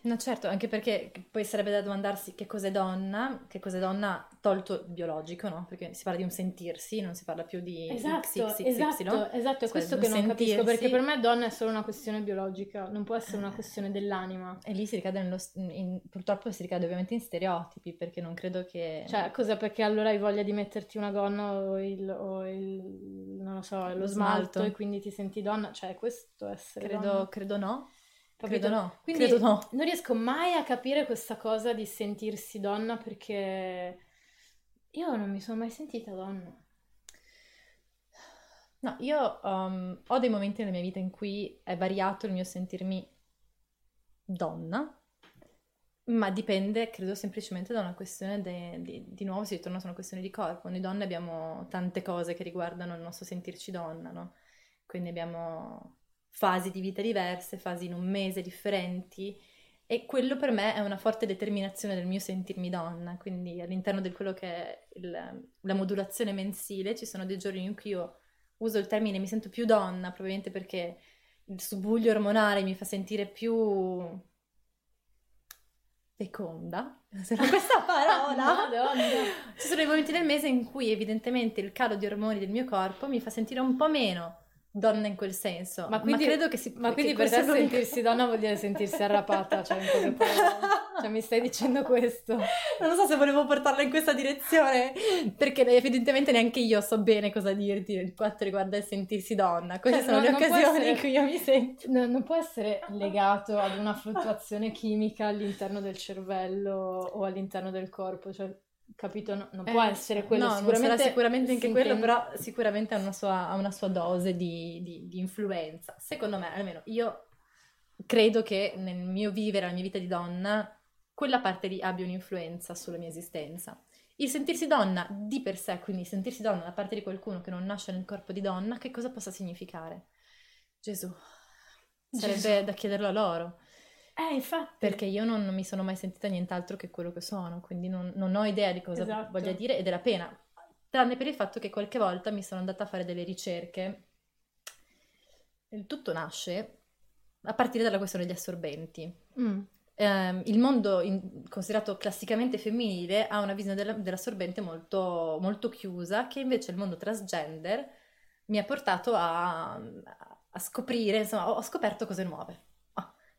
No, certo, anche perché poi sarebbe da domandarsi che cos'è donna, che cos'è donna tolto biologico, no? Perché si parla di un sentirsi, non si parla più di esatto, XXXY. Esatto, esatto, è questo che non sentirsi. capisco, perché per me donna è solo una questione biologica, non può essere una questione dell'anima. E lì si ricade nello, in, purtroppo si ricade ovviamente in stereotipi, perché non credo che... Cioè, cosa? Perché allora hai voglia di metterti una gonna o il, o il non lo so, lo, lo smalto, smalto, e quindi ti senti donna? Cioè, questo essere credo, donna? Credo no. Capito? Credo no. Quindi Credo no. non riesco mai a capire questa cosa di sentirsi donna perché io non mi sono mai sentita donna. No, io um, ho dei momenti nella mia vita in cui è variato il mio sentirmi donna, ma dipende, credo, semplicemente da una questione de, di, di nuovo si ritorna su una questione di corpo. Noi donne abbiamo tante cose che riguardano il nostro sentirci donna, no? Quindi abbiamo fasi di vita diverse, fasi in un mese differenti e quello per me è una forte determinazione del mio sentirmi donna, quindi all'interno di quello che è il, la modulazione mensile ci sono dei giorni in cui io uso il termine mi sento più donna, probabilmente perché il subbuglio ormonale mi fa sentire più feconda, [laughs] se questa parola. Ci sono i momenti del mese in cui evidentemente il calo di ormoni del mio corpo mi fa sentire un po' meno donna in quel senso. Ma, quindi, ma credo che si Ma quindi per te sentirsi donna vuol dire sentirsi arrapata, cioè, [laughs] cioè mi stai dicendo questo. Non so se volevo portarla in questa direzione, perché evidentemente neanche io so bene cosa dirti per quanto riguarda il sentirsi donna. Queste cioè, sono non, le occasioni essere, in cui io mi sento. No, non può essere legato ad una fluttuazione chimica all'interno del cervello o all'interno del corpo, cioè capito? No, non eh, può essere quello. No, sicuramente, sicuramente anche quello, però sicuramente ha una sua, ha una sua dose di, di, di, influenza. Secondo me, almeno io credo che nel mio vivere, la mia vita di donna, quella parte lì abbia un'influenza sulla mia esistenza. Il sentirsi donna di per sé, quindi sentirsi donna da parte di qualcuno che non nasce nel corpo di donna, che cosa possa significare? Gesù. Sarebbe Gesù. da chiederlo a loro. Eh, infatti. Perché io non, non, mi sono mai sentita nient'altro che quello che sono, quindi non, non ho idea di cosa esatto. voglia dire ed è la pena. Tranne per il fatto che qualche volta mi sono andata a fare delle ricerche. Il tutto nasce a partire dalla questione degli assorbenti. Mm. eh, il mondo in, considerato classicamente femminile ha una visione della, dell'assorbente molto, molto chiusa, che invece il mondo transgender mi ha portato a, a scoprire, insomma, ho, scoperto cose nuove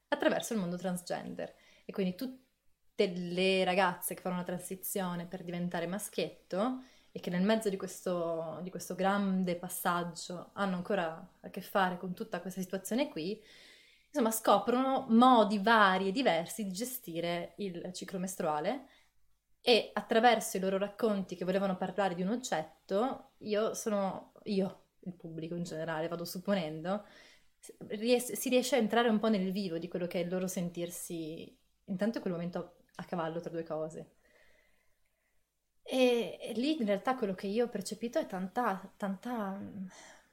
attraverso il mondo transgender. E quindi tutte le ragazze che fanno una transizione per diventare maschietto e che nel mezzo di questo, di questo grande passaggio hanno ancora a che fare con tutta questa situazione qui, insomma, scoprono modi vari e diversi di gestire il ciclo mestruale e attraverso i loro racconti che volevano parlare di un oggetto, io sono, io, il pubblico in generale, vado supponendo, ries- si riesce a entrare un po' nel vivo di quello che è il loro sentirsi, intanto in quel momento a cavallo tra due cose. E, e lì in realtà quello che io ho percepito è tanta, tanta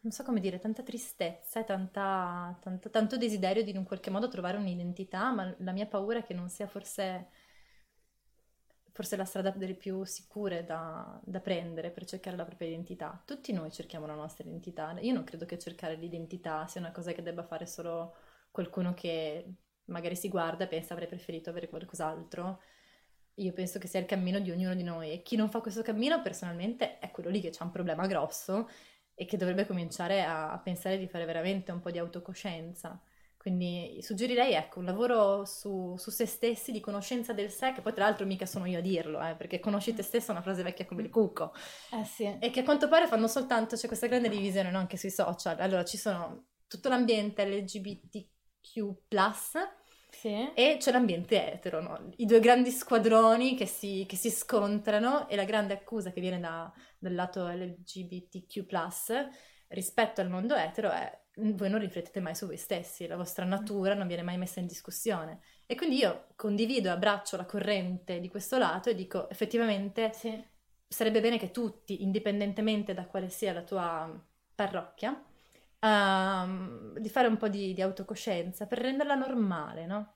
non so come dire, tanta tristezza e tanta, tanto, tanto desiderio di in un qualche modo trovare un'identità, ma la mia paura è che non sia forse, forse la strada delle più sicure da, da, prendere per cercare la propria identità. Tutti noi cerchiamo la nostra identità. Io non credo che cercare l'identità sia una cosa che debba fare solo qualcuno che magari si guarda e pensa avrei preferito avere qualcos'altro. Io penso che sia il cammino di ognuno di noi e chi non fa questo cammino personalmente è quello lì che ha un problema grosso e che dovrebbe cominciare a, a pensare di fare veramente un po' di autocoscienza. Quindi suggerirei ecco, un lavoro su, su, se stessi, di conoscenza del sé, che poi tra l'altro mica sono io a dirlo, eh, perché conosci te stesso è una frase vecchia come il cucco. Eh sì. E che a quanto pare fanno soltanto, c'è questa grande divisione no? anche sui social. Allora ci sono tutto l'ambiente LGBTQ+, sì. e c'è l'ambiente etero, no? i due grandi squadroni che si, che si scontrano e la grande accusa che viene da, dal lato LGBTQ rispetto al mondo etero è voi non riflettete mai su voi stessi, la vostra natura non viene mai messa in discussione. E quindi io condivido e abbraccio la corrente di questo lato e dico effettivamente sì. sarebbe bene che tutti, indipendentemente da quale sia la tua parrocchia, um, di fare un po' di, di autocoscienza per renderla normale, no?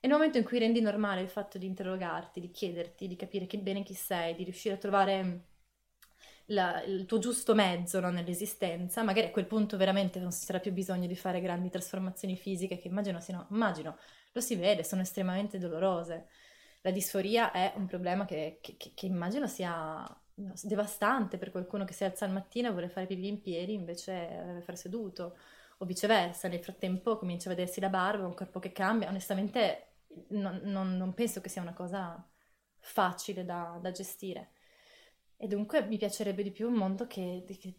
E nel momento in cui rendi normale il fatto di interrogarti, di chiederti, di capire che bene chi sei, di riuscire a trovare la, il tuo giusto mezzo no, nell'esistenza, magari a quel punto veramente non ci sarà più bisogno di fare grandi trasformazioni fisiche che immagino siano, immagino, lo si vede, sono estremamente dolorose. La disforia è un problema che, che, che immagino sia devastante per qualcuno che si alza al mattino e vuole fare pipì in piedi invece deve fare seduto o viceversa, nel frattempo comincia a vedersi la barba, un corpo che cambia, onestamente non, non, non penso che sia una cosa facile da, da gestire. E dunque mi piacerebbe di più un mondo che... che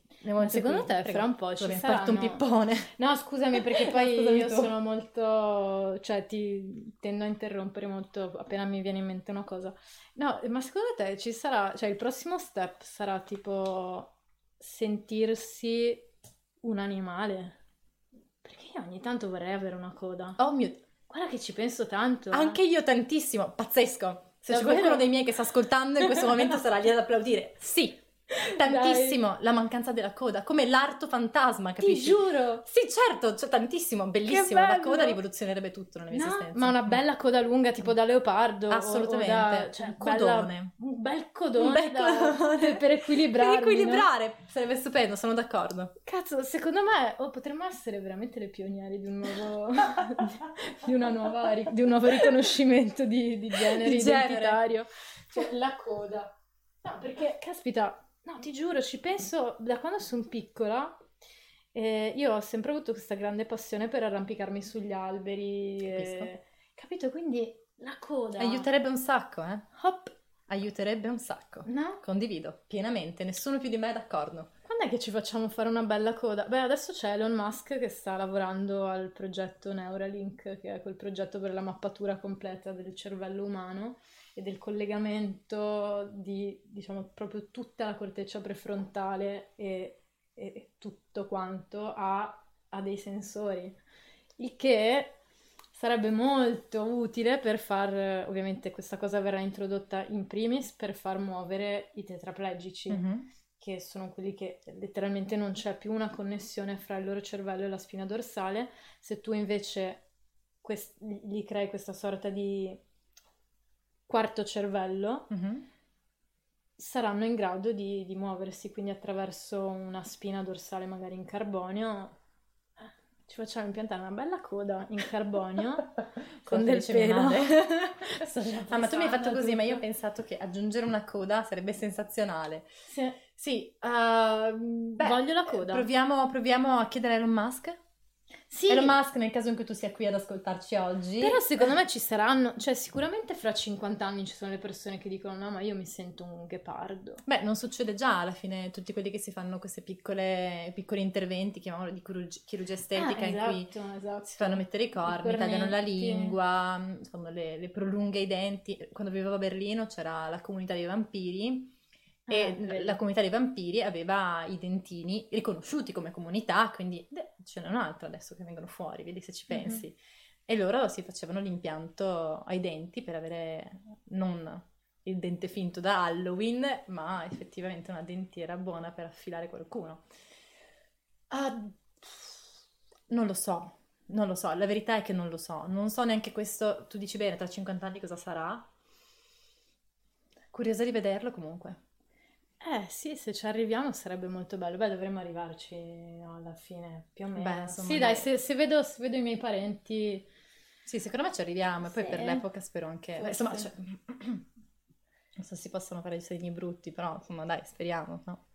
secondo te prego, fra un po' ci sarà un pippone? No, scusami [laughs] perché poi io tu. sono molto... cioè ti tendo a interrompere molto appena mi viene in mente una cosa. No, ma secondo te ci sarà... cioè il prossimo step sarà tipo sentirsi un animale? Perché io ogni tanto vorrei avere una coda. Oh mio... Guarda che ci penso tanto. Eh. Anche io tantissimo, pazzesco. Se c'è qualcuno dei miei che sta ascoltando in questo momento sarà lì ad applaudire. Sì, Tantissimo Dai. la mancanza della coda, come l'arto fantasma, capisci? Ti giuro! Sì, certo, c'è tantissimo, bellissimo. La coda rivoluzionerebbe tutto nella mia no, esistenza. Ma una bella coda lunga, tipo da leopardo. Assolutamente. Da, cioè, un codone. Bella, un bel codone. Un bel codone. [laughs] per equilibrare. Per equilibrare, sarebbe stupendo, sono d'accordo. Cazzo, secondo me oh, potremmo essere veramente le pioniere di un nuovo. [laughs] di, una nuova, di un nuovo riconoscimento di, di genere di identitario. Genere. Cioè, la coda. No, perché, caspita, No, ti giuro, ci penso da quando sono piccola. Eh, io ho sempre avuto questa grande passione per arrampicarmi sugli alberi. Eh, capito? Quindi la coda. Aiuterebbe un sacco, eh? Hop! Aiuterebbe un sacco. No? Condivido, pienamente. Nessuno più di me è d'accordo. Quando è che ci facciamo fare una bella coda? Beh, adesso c'è Elon Musk che sta lavorando al progetto Neuralink, che è quel progetto per la mappatura completa del cervello umano e del collegamento di, diciamo, proprio tutta la corteccia prefrontale e, e tutto quanto a, a dei sensori. Il che sarebbe molto utile per far, ovviamente questa cosa verrà introdotta in primis per far muovere i tetraplegici, mm-hmm. che sono quelli che letteralmente non c'è più una connessione fra il loro cervello e la spina dorsale. Se tu invece quest- gli crei questa sorta di quarto cervello, mm-hmm. saranno in grado di, di, muoversi, quindi attraverso una spina dorsale magari in carbonio. ci facciamo impiantare una bella coda in carbonio [laughs] con del pelo. [laughs] ah, ma tu mi hai fatto così, ma io ho pensato che aggiungere una coda sarebbe sensazionale. Sì. Sì, uh, beh, voglio la coda. Proviamo, proviamo a chiedere a Elon Musk. Sì. Elon Musk nel caso in cui tu sia qui ad ascoltarci oggi. Però secondo me [laughs] ci saranno, cioè sicuramente fra 50 anni ci sono le persone che dicono no ma io mi sento un ghepardo. Beh non succede già alla fine, tutti quelli che si fanno questi piccoli interventi, chiamiamolo di chirurgia, chirurgia estetica, ah, esatto, in cui esatto, esatto. si fanno mettere i corni, I tagliano la lingua, fanno le, le prolunghe i denti. Quando vivevo a Berlino c'era la comunità dei vampiri e ah, la comunità dei vampiri aveva i dentini riconosciuti come comunità, quindi beh, ce n'è un'altra adesso che vengono fuori, vedi se ci pensi. Mm-hmm. E loro si facevano l'impianto ai denti per avere non il dente finto da Halloween, ma effettivamente una dentiera buona per affilare qualcuno. Uh, non lo so, non lo so, la verità è che non lo so. Non so neanche questo, tu dici bene, tra 50 anni cosa sarà? Curiosa di vederlo comunque. Eh sì, se ci arriviamo sarebbe molto bello. Beh, dovremmo arrivarci alla fine, più o meno. Beh, insomma, sì, dai, se, se, vedo, se, vedo, i miei parenti... Sì, secondo me ci arriviamo. E poi per l'epoca spero anche... Beh, insomma, cioè... [clears throat] non so se si possono fare i segni brutti, però insomma, dai, speriamo, no?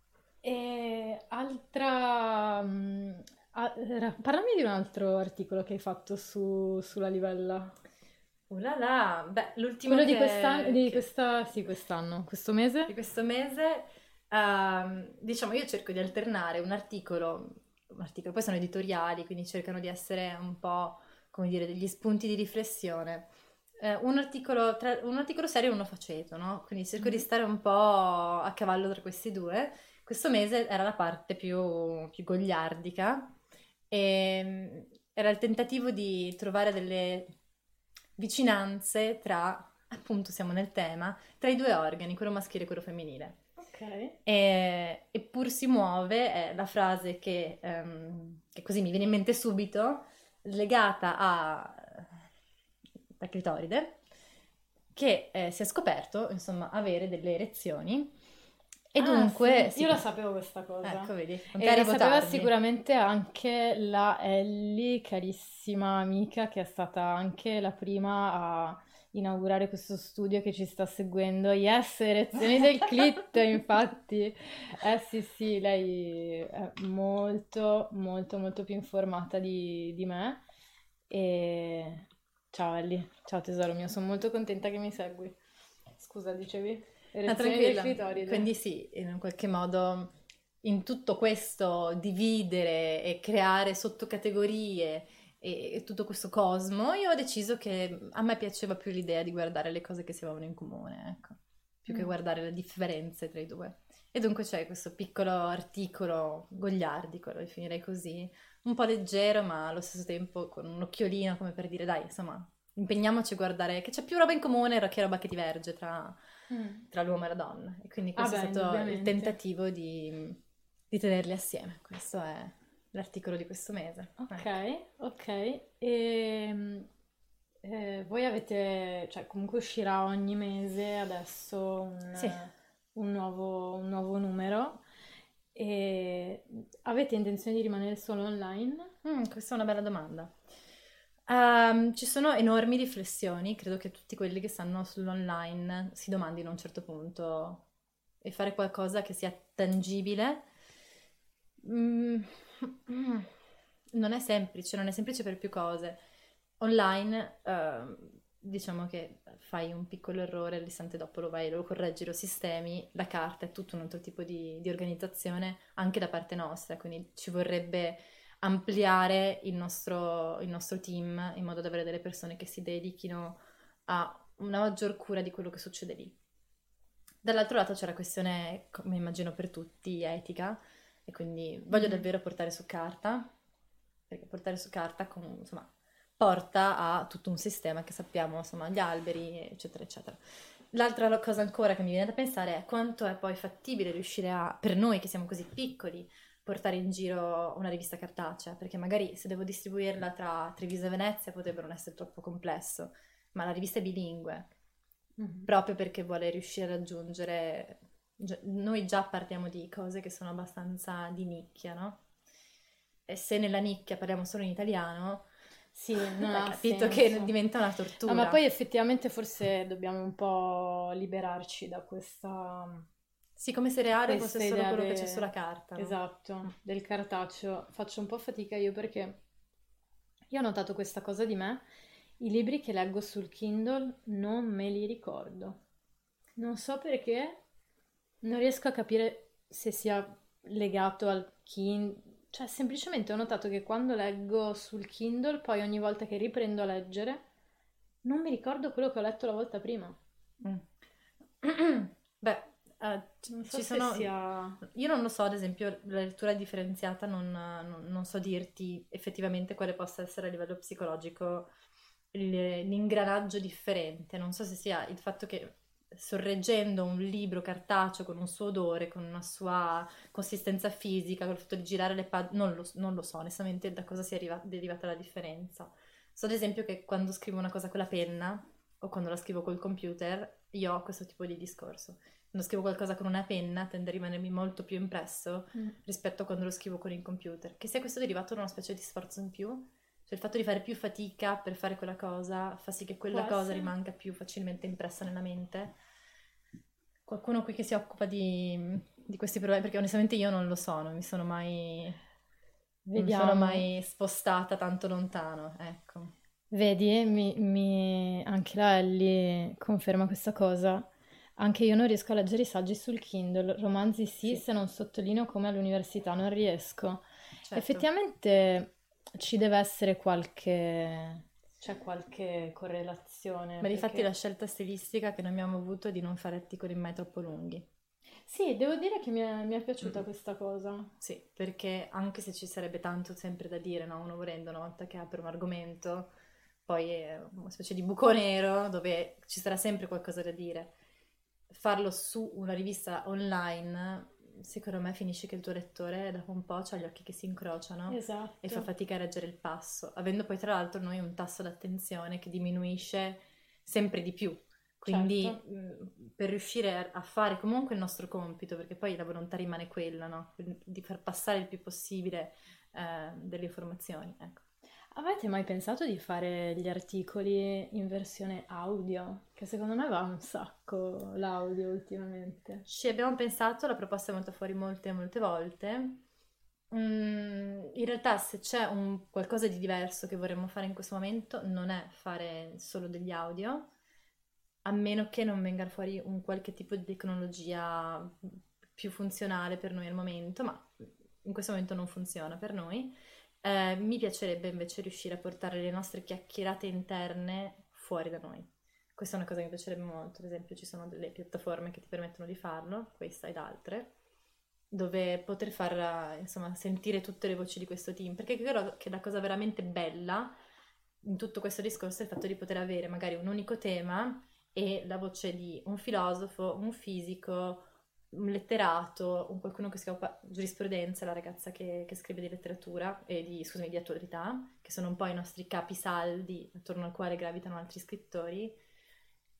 E altra... Mm, parlami di un altro articolo che hai fatto su, sulla livella. Uh là là, beh, l'ultimo Quello che... di quest'anno, di questa, sì, quest'anno, questo mese? Di questo mese Uh, diciamo, io cerco di alternare un articolo, un articolo, poi sono editoriali, quindi cercano di essere un po', come dire, degli spunti di riflessione. Uh, un, articolo tra, un, articolo, serio e uno faceto, no? Quindi cerco mm-hmm. di stare un po' a cavallo tra questi due. Questo mese era la parte più, più gogliardica e ehm, era il tentativo di trovare delle vicinanze tra, appunto siamo nel tema, tra i due organi, quello maschile e quello femminile. Okay. E, eppur si muove è la frase che, um, che, così mi viene in mente subito, legata a, a clitoride, che eh, si è scoperto, insomma, avere delle erezioni. E ah, dunque... Sì. Io la sapevo questa cosa. Ecco, vedi. E la sapeva tardi. sicuramente anche la Ellie, carissima amica, che è stata anche la prima a inaugurare questo studio che ci sta seguendo. Yes, erezioni del clit, [laughs] infatti. Eh sì, sì, lei è molto, molto, molto più informata di, di me. E ciao Ellie, ciao tesoro mio, sono molto contenta che mi segui. Scusa, dicevi? Erezioni ah, del Quindi sì, in qualche modo in tutto questo dividere e creare sottocategorie e, e, tutto questo cosmo, io ho deciso che a me piaceva più l'idea di guardare le cose che si avevano in comune, ecco, più mm. che guardare le differenze tra i due. E dunque c'è questo piccolo articolo gogliardico, lo definirei così, un po' leggero, ma allo stesso tempo con un occhiolino come per dire, dai, insomma, impegniamoci a guardare che c'è più roba in comune che roba che diverge tra, mm. tra l'uomo e la donna. E quindi questo ah, è stato il tentativo di, di tenerli assieme. Questo è l'articolo di questo mese. Ok, ecco. ok. E, ehm, eh, voi avete, cioè comunque uscirà ogni mese adesso un, sì. un, nuovo, un nuovo, numero. E avete intenzione di rimanere solo online? Mm, questa è una bella domanda. Um, ci sono enormi riflessioni, credo che tutti quelli che stanno sull'online si domandino a un certo punto e fare qualcosa che sia tangibile. Mm. Non è semplice, non è semplice per più cose. Online, uh, diciamo che fai un piccolo errore, l'istante dopo lo vai, lo correggi, lo sistemi, la carta è tutto un altro tipo di, di organizzazione anche da parte nostra, quindi ci vorrebbe ampliare il nostro, il nostro team in modo da avere delle persone che si dedichino a una maggior cura di quello che succede lì. Dall'altro lato c'è la questione, come immagino per tutti, etica, e quindi voglio davvero portare su carta, perché portare su carta con, insomma, porta a tutto un sistema che sappiamo, insomma, gli alberi, eccetera, eccetera. L'altra cosa ancora che mi viene da pensare è quanto è poi fattibile riuscire a, per noi che siamo così piccoli, portare in giro una rivista cartacea, perché magari se devo distribuirla tra Treviso e Venezia potrebbe non essere troppo complesso, ma la rivista è bilingue, mm-hmm. proprio perché vuole riuscire a raggiungere noi già parliamo di cose che sono abbastanza di nicchia, no? E se nella nicchia parliamo solo in italiano, sì, [laughs] non ha capito senso. che diventa una tortura. No, ma poi effettivamente forse dobbiamo un po' liberarci da questa... Sì, come se reale fosse solo quello de... che c'è sulla carta. No? Esatto, del cartaceo. Faccio un po' fatica io perché io ho notato questa cosa di me. I libri che leggo sul Kindle non me li ricordo. Non so perché, non riesco a capire se sia legato al Kindle cioè, semplicemente ho notato che quando leggo sul Kindle, poi ogni volta che riprendo a leggere, non mi ricordo quello che ho letto la volta prima. Mm. [clears throat] Beh, uh, non so ci sono... Sia... Io non lo so, ad esempio, la lettura differenziata non, non, non, so dirti effettivamente quale possa essere a livello psicologico l'ingranaggio differente. Non so se sia il fatto che sorreggendo un libro cartaceo con un suo odore, con una sua consistenza fisica, con il fatto di girare le pagine, non, non lo, so onestamente da cosa sia arriva- derivata la differenza. So ad esempio che quando scrivo una cosa con la penna o quando la scrivo col computer, io ho questo tipo di discorso. Quando scrivo qualcosa con una penna tende a rimanermi molto più impresso mm. rispetto a quando lo scrivo con il computer. Che sia questo derivato da una specie di sforzo in più, cioè il fatto di fare più fatica per fare quella cosa fa sì che quella Può cosa essere. rimanga più facilmente impressa nella mente. Qualcuno qui che si occupa di, di questi problemi, perché onestamente io non lo so, non mi sono mai, Vediamo. Non sono mai spostata tanto lontano, ecco. Vedi, mi, mi... anche la Ellie conferma questa cosa. Anche io non riesco a leggere i saggi sul Kindle, romanzi sì, sì. se non sottolineo come all'università non riesco. Certo. Effettivamente ci deve essere qualche c'è qualche correlazione. Ma perché... difatti la scelta stilistica che noi abbiamo avuto è di non fare articoli mai troppo lunghi. Sì, devo dire che mi è, mi è piaciuta mm. questa cosa. Sì, perché anche se ci sarebbe tanto sempre da dire, no? uno volendo una volta che apre un argomento, poi è una specie di buco nero dove ci sarà sempre qualcosa da dire. Farlo su una rivista online secondo me finisce che il tuo lettore dopo un po' ha gli occhi che si incrociano esatto. e fa fatica a reggere il passo, avendo poi tra l'altro noi un tasso d'attenzione che diminuisce sempre di più. Quindi certo. mh, per riuscire a fare comunque il nostro compito, perché poi la volontà rimane quella, no? di far passare il più possibile eh, delle informazioni. Ecco. Avete mai pensato di fare gli articoli in versione audio? Che secondo me va un sacco l'audio ultimamente. Ci abbiamo pensato, la proposta è venuta fuori molte molte volte. Mm, in realtà se c'è un qualcosa di diverso che vorremmo fare in questo momento non è fare solo degli audio, a meno che non venga fuori un qualche tipo di tecnologia più funzionale per noi al momento, ma in questo momento non funziona per noi. Eh, mi piacerebbe invece riuscire a portare le nostre chiacchierate interne fuori da noi. Questa è una cosa che mi piacerebbe molto, ad esempio ci sono delle piattaforme che ti permettono di farlo, questa ed altre, dove poter far insomma, sentire tutte le voci di questo team, perché credo che la cosa veramente bella in tutto questo discorso è il fatto di poter avere magari un unico tema e la voce di un filosofo, un fisico, un letterato, un qualcuno che si occupa di giurisprudenza, la ragazza che, che, scrive di letteratura e di, scusami, di attualità, che sono un po' i nostri capi saldi attorno al quale gravitano altri scrittori.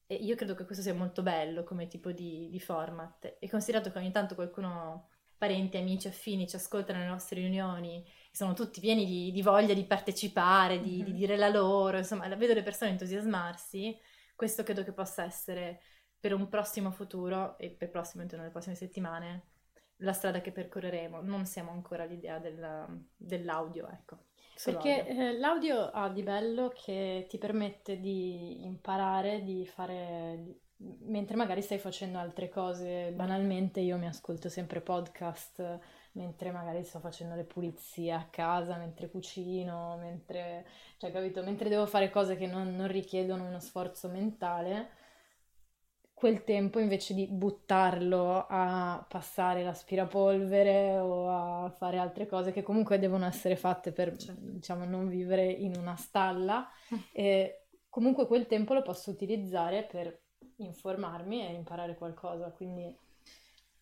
E io credo che questo sia molto bello come tipo di, di format. E considerato che ogni tanto qualcuno, parenti, amici, affini, ci ascoltano nelle nostre riunioni, sono tutti pieni di, di voglia di partecipare, di, mm-hmm. di dire la loro, insomma, vedo le persone entusiasmarsi, questo credo che possa essere per un prossimo futuro e per prossimo, nelle prossime settimane, la strada che percorreremo. Non siamo ancora all'idea del, dell'audio, ecco. Perché. Eh, l'audio ha di bello che ti permette di imparare, di fare, mentre magari stai facendo altre cose. Banalmente io mi ascolto sempre podcast mentre magari sto facendo le pulizie a casa, mentre cucino, mentre, cioè, capito? mentre devo fare cose che non, non richiedono uno sforzo mentale quel tempo invece di buttarlo a passare l'aspirapolvere o a fare altre cose che comunque devono essere fatte per certo. diciamo non vivere in una stalla e comunque quel tempo lo posso utilizzare per informarmi e imparare qualcosa quindi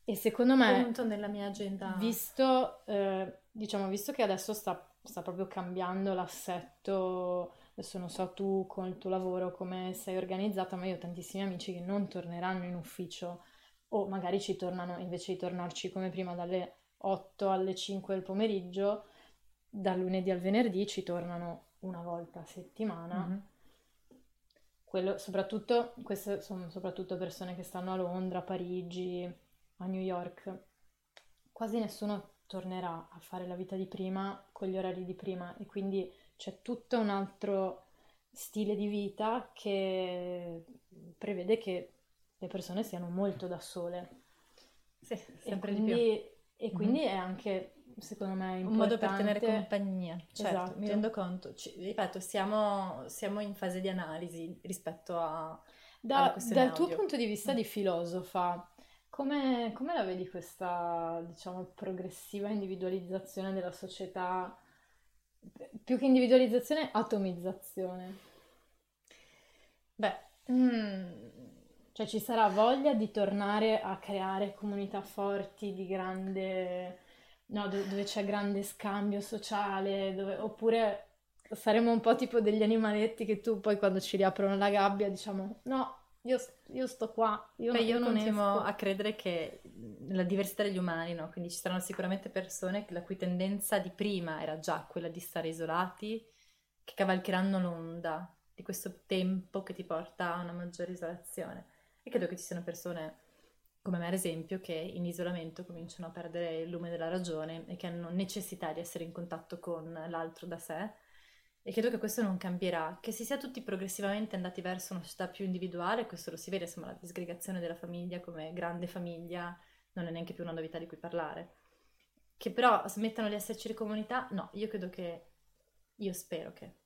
e secondo me punto nella mia agenda visto eh, diciamo visto che adesso sta, sta proprio cambiando l'assetto Adesso non so tu con il tuo lavoro come sei organizzata, ma io ho tantissimi amici che non torneranno in ufficio o magari ci tornano invece di tornarci come prima dalle 8 alle 5 del pomeriggio, dal lunedì al venerdì ci tornano una volta a settimana. Mm-hmm. Quello, soprattutto, queste sono soprattutto persone che stanno a Londra, a Parigi, a New York. Quasi nessuno tornerà a fare la vita di prima con gli orari di prima e quindi c'è tutto un altro stile di vita che prevede che le persone siano molto da sole. Sì, sempre e quindi, di più. E quindi mm-hmm. è anche, secondo me, importante... Un modo per tenere compagnia, certo, esatto. mi rendo conto. Ci, ripeto, siamo, siamo, in fase di analisi rispetto a... Da, dal audio. tuo punto di vista di filosofa, come, come la vedi questa, diciamo, progressiva individualizzazione della società? Più che individualizzazione, atomizzazione. Beh, mm, cioè ci sarà voglia di tornare a creare comunità forti di grande... No, dove c'è grande scambio sociale, dove... oppure saremo un po' tipo degli animaletti che tu poi quando ci riaprono la gabbia diciamo no, io, io sto qua, io, Beh, io, io continuo a credere che la diversità degli umani, no? quindi ci saranno sicuramente persone la cui tendenza di prima era già quella di stare isolati, che cavalcheranno l'onda di questo tempo che ti porta a una maggiore isolazione. E credo che ci siano persone come me ad esempio che in isolamento cominciano a perdere il lume della ragione e che hanno necessità di essere in contatto con l'altro da sé e credo che questo non cambierà, che si sia tutti progressivamente andati verso una società più individuale, questo lo si vede, insomma, la disgregazione della famiglia come grande famiglia non è neanche più una novità di cui parlare. Che però smettano di esserci le comunità, no, io credo che, io spero che,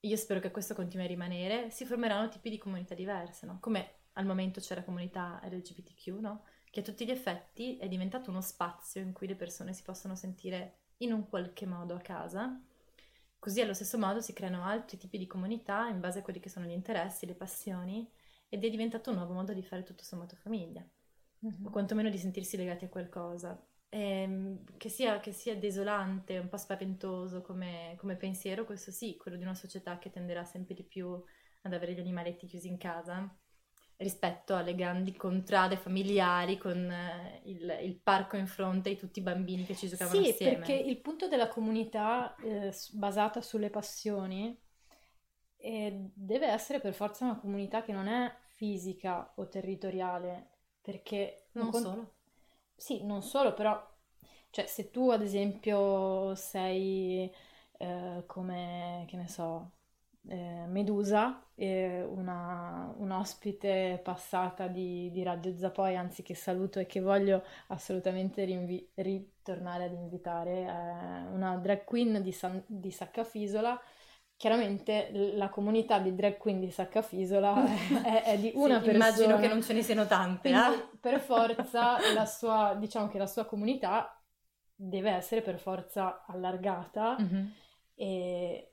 io spero che questo continui a rimanere, si formeranno tipi di comunità diverse, no? Come al momento c'è la comunità LGBTQ, no? Che a tutti gli effetti è diventato uno spazio in cui le persone si possono sentire in un qualche modo a casa Così allo stesso modo si creano altri tipi di comunità in base a quelli che sono gli interessi, le passioni ed è diventato un nuovo modo di fare tutto sommato famiglia, mm-hmm. o quantomeno di sentirsi legati a qualcosa. E, ehm, che, sia, che, sia, desolante, un po' spaventoso come, come pensiero, questo sì, quello di una società che tenderà sempre di più ad avere gli animaletti chiusi in casa rispetto alle grandi contrade familiari con eh, il, il, parco in fronte e tutti i bambini che ci giocavano sì, insieme. Sì, perché il punto della comunità eh, basata sulle passioni eh, deve essere per forza una comunità che non è fisica o territoriale, perché... Non con... solo. Sì, non solo, però... Cioè, se tu ad esempio sei eh, come, che ne so, eh, Medusa, eh, una, un'ospite passata di, di Radio Zapoi, anzi che saluto e che voglio assolutamente rinvi- ritornare ad invitare, eh, una drag queen di, San- di Saccafisola. Chiaramente la comunità di drag queen di Saccafisola [laughs] è, è di una sì, persona. Immagino che non ce ne siano tante. Eh? Per forza [laughs] la sua, diciamo che la sua comunità deve essere per forza allargata mm-hmm. e,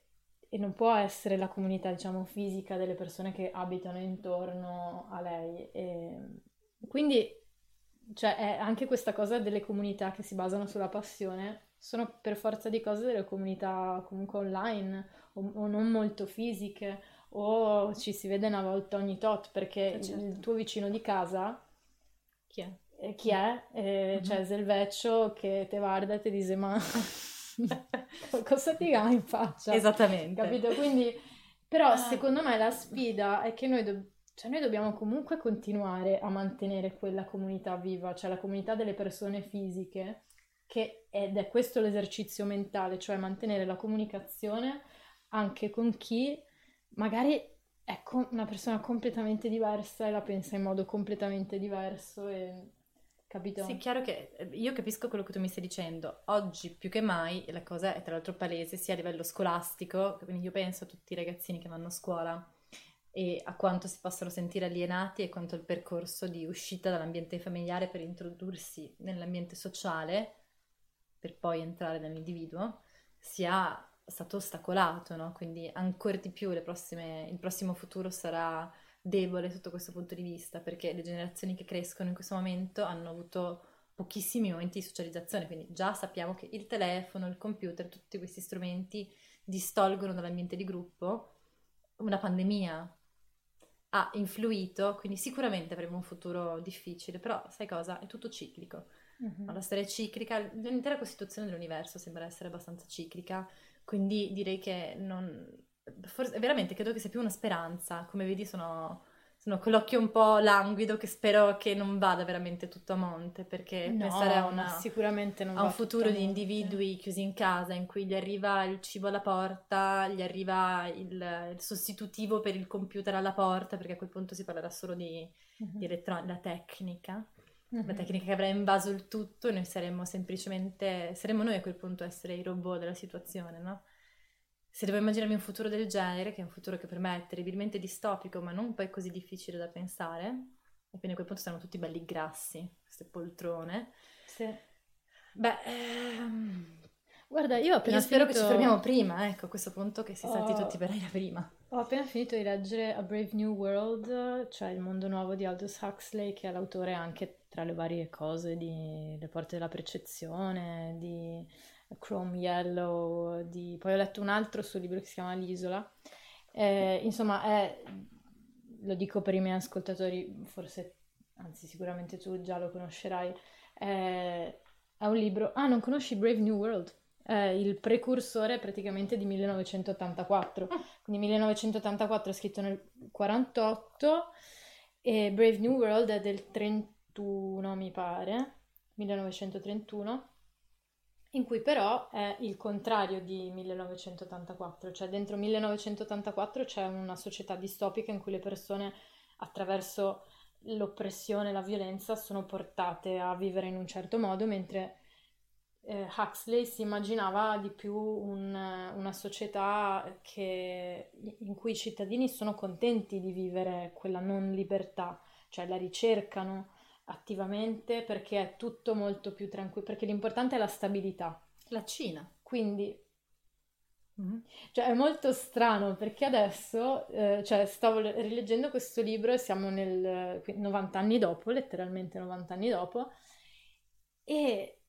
e non può essere la comunità, diciamo, fisica delle persone che abitano intorno a lei. E quindi, cioè, è anche questa cosa delle comunità che si basano sulla passione sono per forza di cose delle comunità comunque online o, o non molto fisiche o ci si vede una volta ogni tot perché eh certo. il tuo vicino di casa chi è? Eh, chi è? Eh, mm-hmm. C'è Selveccio che te guarda e ti dice ma [laughs] [laughs] cosa ti ha in faccia? Esattamente. Capito? Quindi, però ah. secondo me la sfida è che noi, do- cioè noi dobbiamo comunque continuare a mantenere quella comunità viva, cioè la comunità delle persone fisiche, che, ed è questo l'esercizio mentale, cioè mantenere la comunicazione anche con chi magari è una persona completamente diversa e la pensa in modo completamente diverso e Capito? Sì, chiaro che eh, io capisco quello che tu mi stai dicendo. Oggi più che mai la cosa è tra l'altro palese sia a livello scolastico, quindi io penso a tutti i ragazzini che vanno a scuola e a quanto si possono sentire alienati e quanto il percorso di uscita dall'ambiente familiare per introdursi nell'ambiente sociale, per poi entrare nell'individuo, sia stato ostacolato, no? Quindi ancora di più prossime, il prossimo futuro sarà debole sotto questo punto di vista, perché le generazioni che crescono in questo momento hanno avuto pochissimi momenti di socializzazione, quindi già sappiamo che il telefono, il computer, tutti questi strumenti distolgono dall'ambiente di gruppo. Una pandemia ha influito, quindi sicuramente avremo un futuro difficile, però sai cosa? È tutto ciclico. Mm-hmm. La storia è ciclica, l'intera costituzione dell'universo sembra essere abbastanza ciclica, quindi direi che non... Forse, veramente credo che sia più una speranza, come vedi sono sono con l'occhio un po' languido che spero che non vada veramente tutto a monte perché no, pensare a, una, sicuramente non a un futuro di individui chiusi in casa in cui gli arriva il cibo alla porta, gli arriva il, il sostitutivo per il computer alla porta perché a quel punto si parlerà solo di, uh-huh. di elettronica, la tecnica. Uh-huh. La tecnica che avrà invaso il tutto noi saremmo semplicemente, saremmo noi a quel punto a essere i robot della situazione, no? Se devo immaginarmi un futuro del genere, che è un futuro che per me è terribilmente distopico, ma non poi così difficile da pensare, e quindi a quel punto saranno tutti belli grassi, queste poltrone. Sì. Beh, ehm... guarda, io ho appena io spero finito... che ci fermiamo prima, ecco, a questo punto che si oh... salti tutti per aria prima. Ho appena finito di leggere A Brave New World, cioè Il mondo nuovo di Aldous Huxley, che è l'autore anche tra le varie cose di Le porte della percezione, di Chrome Yellow, di... poi ho letto un altro suo libro che si chiama L'isola. Eh, insomma, è, lo dico per i miei ascoltatori, forse, anzi sicuramente tu già lo conoscerai, è, è un libro... Ah, non conosci Brave New World? È il precursore praticamente di 1984. Ah. Quindi 1984 è scritto nel 48 e Brave New World è del 31, mi pare, 1931 in cui però è il contrario di 1984, cioè dentro 1984 c'è una società distopica in cui le persone attraverso l'oppressione e la violenza sono portate a vivere in un certo modo, mentre eh, Huxley si immaginava di più un, una società che, in cui i cittadini sono contenti di vivere quella non libertà, cioè la ricercano, attivamente perché è tutto molto più tranquillo, perché l'importante è la stabilità. La Cina. Quindi, mm-hmm. cioè è molto strano perché adesso, eh, cioè stavo rileggendo questo libro e siamo nel 90 anni dopo, letteralmente 90 anni dopo, e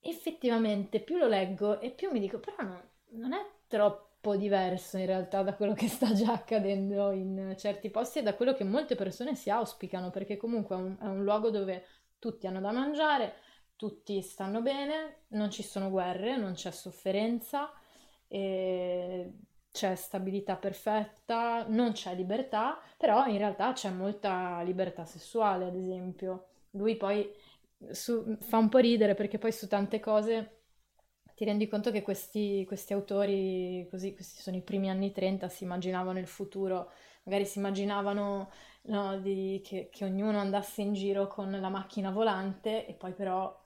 effettivamente più lo leggo e più mi dico, però no, non è troppo po' diverso in realtà da quello che sta già accadendo in certi posti e da quello che molte persone si auspicano, perché comunque è un, è un luogo dove tutti hanno da mangiare, tutti stanno bene, non ci sono guerre, non c'è sofferenza, c'è stabilità perfetta, non c'è libertà, però in realtà c'è molta libertà sessuale, ad esempio. Lui poi su, fa un po' ridere perché poi su tante cose ti rendi conto che questi, questi autori, così, questi sono i primi anni 30, si immaginavano il futuro, magari si immaginavano no, di, che, che, ognuno andasse in giro con la macchina volante e poi però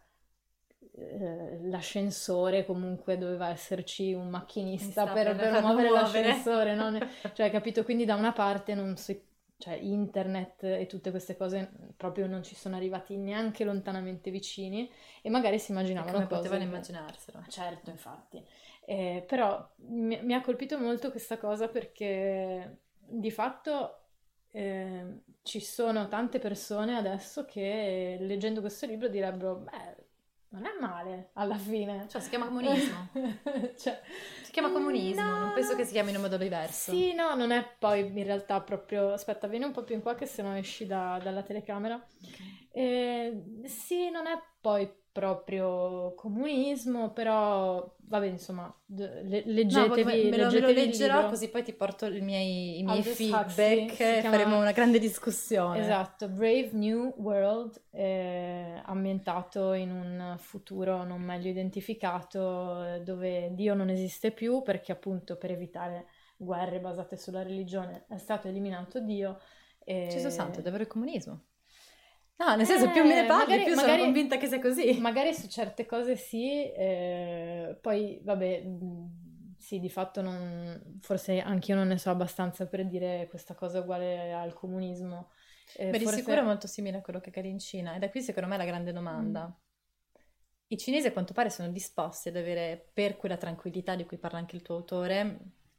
eh, l'ascensore comunque doveva esserci un macchinista per, per muovere l'ascensore, no? [laughs] cioè capito? Quindi da una parte non si cioè internet e tutte queste cose proprio non ci sono arrivati neanche lontanamente vicini e magari si immaginavano come cose potevano immaginarselo. Certo, infatti. Eh, però mi, mi, ha colpito molto questa cosa perché di fatto eh, ci sono tante persone adesso che leggendo questo libro direbbero, beh, non è male alla fine. Cioè, si chiama comunismo. [laughs] cioè, si chiama comunismo, no, non penso che si chiami in un modo diverso. Sì, no, non è poi in realtà proprio. Aspetta, vieni un po' più in qua che se no esci da, dalla telecamera. Okay. Eh, sì, non è poi proprio comunismo, però vabbè, insomma, le- leggetevi, no, me, me, lo, me lo leggerò così poi ti porto i miei, i miei feedback e chiama... faremo una grande discussione. Esatto, Brave New World, eh, ambientato in un futuro non meglio identificato dove Dio non esiste più perché appunto per evitare guerre basate sulla religione è stato eliminato Dio. E... Gesù Santo, è davvero il comunismo. No, nel senso, eh, più me ne parli, magari, più magari, sono convinta che sia così. [laughs] Magari su certe cose sì, eh, poi vabbè, sì, di fatto non, forse anch'io non ne so abbastanza per dire questa cosa uguale al comunismo. Eh, Beh, forse... di sicuro è molto simile a quello che accade in Cina. E da qui secondo me la grande domanda. Mm. I cinesi a quanto pare sono disposti ad avere, per quella tranquillità di cui parla anche il tuo autore,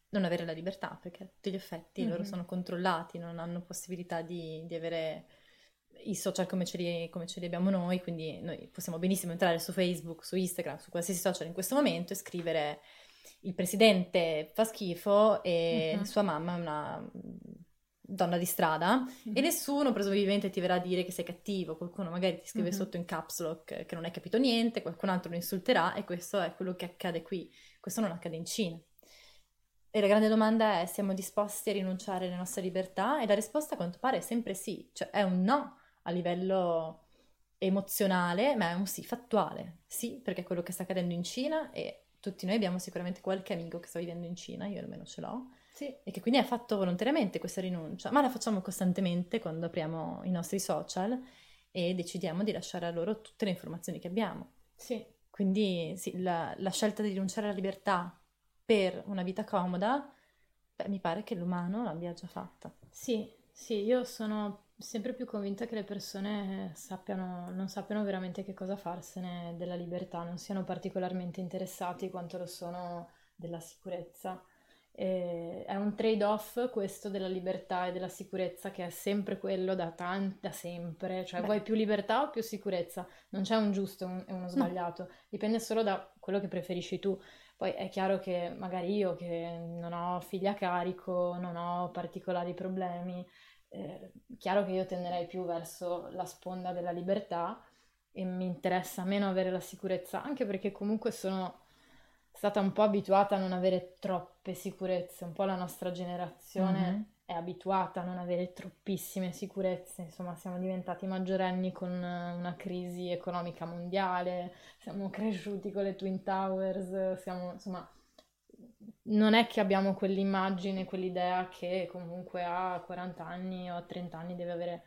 non avere la libertà, perché a tutti gli effetti mm-hmm. loro sono controllati, non hanno possibilità di, di avere i social come ce, li, come ce, li, abbiamo noi, quindi noi possiamo benissimo entrare su Facebook, su Instagram, su qualsiasi social in questo momento e scrivere il presidente fa schifo e uh-huh. sua mamma è una donna di strada mm-hmm. e nessuno presumibilmente ti verrà a dire che sei cattivo, qualcuno magari ti scrive mm-hmm. sotto in caps lock che non hai capito niente, qualcun altro lo insulterà e questo è quello che accade qui, questo non accade in Cina. E la grande domanda è siamo disposti a rinunciare alle nostre libertà? E la risposta a quanto pare è sempre sì, cioè è un no a livello emozionale, ma è un sì fattuale. Sì, perché è quello che sta accadendo in Cina e tutti noi abbiamo sicuramente qualche amico che sta vivendo in Cina, io almeno ce l'ho, sì. e che quindi ha fatto volontariamente questa rinuncia, ma la facciamo costantemente quando apriamo i nostri social e decidiamo di lasciare a loro tutte le informazioni che abbiamo. Sì. Quindi sì, la, la scelta di rinunciare alla libertà per una vita comoda, beh, mi pare che l'umano l'abbia già fatta. Sì, sì, io sono sempre più convinta che le persone sappiano, non sappiano veramente che cosa farsene della libertà, non siano particolarmente interessati quanto lo sono della sicurezza. E è un trade-off questo della libertà e della sicurezza che è sempre quello da, tan- da sempre, cioè Beh. vuoi più libertà o più sicurezza? Non c'è un giusto e uno sbagliato, no. dipende solo da quello che preferisci tu. Poi è chiaro che magari io che non ho figli a carico, non ho particolari problemi, eh, chiaro che io tenderei più verso la sponda della libertà e mi interessa meno avere la sicurezza, anche perché comunque sono stata un po' abituata a non avere troppe sicurezze, un po' la nostra generazione mm-hmm. è abituata a non avere troppissime sicurezze, insomma siamo diventati maggiorenni con una crisi economica mondiale, siamo [laughs] cresciuti con le Twin Towers, siamo insomma non è che abbiamo quell'immagine, quell'idea che comunque a 40 anni o a 30 anni deve avere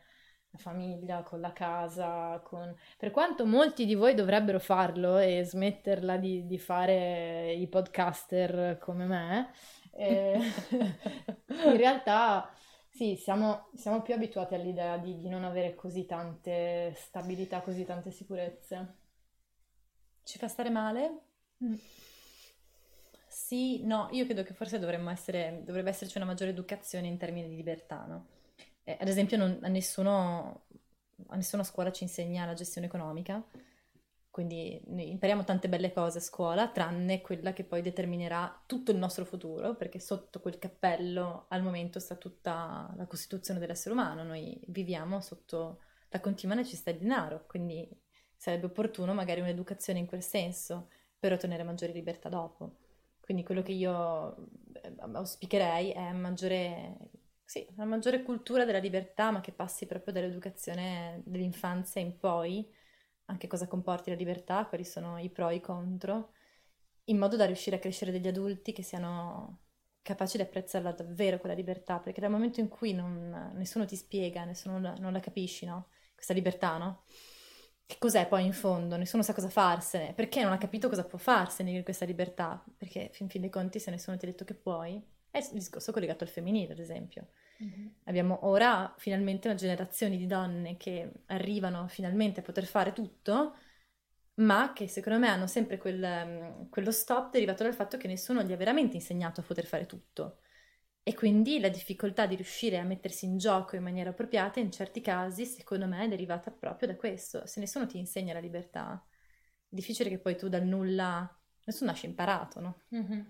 la famiglia, con la casa, con... per quanto molti di voi dovrebbero farlo e smetterla di, di fare i podcaster come me, eh, [laughs] in realtà sì, siamo, siamo, più abituati all'idea di, di non avere così tante stabilità, così tante sicurezze. Ci fa stare male? Mm. Sì, no, io credo che forse dovremmo essere, dovrebbe esserci una maggiore educazione in termini di libertà, no? Eh, ad esempio non, a, nessuno, a nessuna scuola ci insegna la gestione economica, quindi impariamo tante belle cose a scuola, tranne quella che poi determinerà tutto il nostro futuro, perché sotto quel cappello al momento sta tutta la costituzione dell'essere umano, noi viviamo sotto la continua necessità di denaro, quindi sarebbe opportuno magari un'educazione in quel senso per ottenere maggiori libertà dopo. Quindi quello che io eh, auspicherei è maggiore, sì, una maggiore cultura della libertà, ma che passi proprio dall'educazione dell'infanzia in poi, anche cosa comporti la libertà, quali sono i pro e i contro, in modo da riuscire a crescere degli adulti che siano capaci di apprezzarla davvero quella libertà, perché dal momento in cui non, nessuno ti spiega, nessuno non la capisci, no? Questa libertà, no? Che cos'è poi in fondo? Nessuno sa cosa farsene. Perché non ha capito cosa può farsene di questa libertà? Perché, in fin dei conti, se nessuno ti ha detto che puoi, è il discorso collegato al femminile, ad esempio. Mm-hmm. Abbiamo ora finalmente una generazione di donne che arrivano finalmente a poter fare tutto, ma che secondo me hanno sempre quel, quello stop derivato dal fatto che nessuno gli ha veramente insegnato a poter fare tutto. E quindi la difficoltà di riuscire a mettersi in gioco in maniera appropriata in certi casi, secondo me, è derivata proprio da questo. Se nessuno ti insegna la libertà, è difficile che poi tu dal nulla... Nessuno nasce imparato, no? Mm-hmm.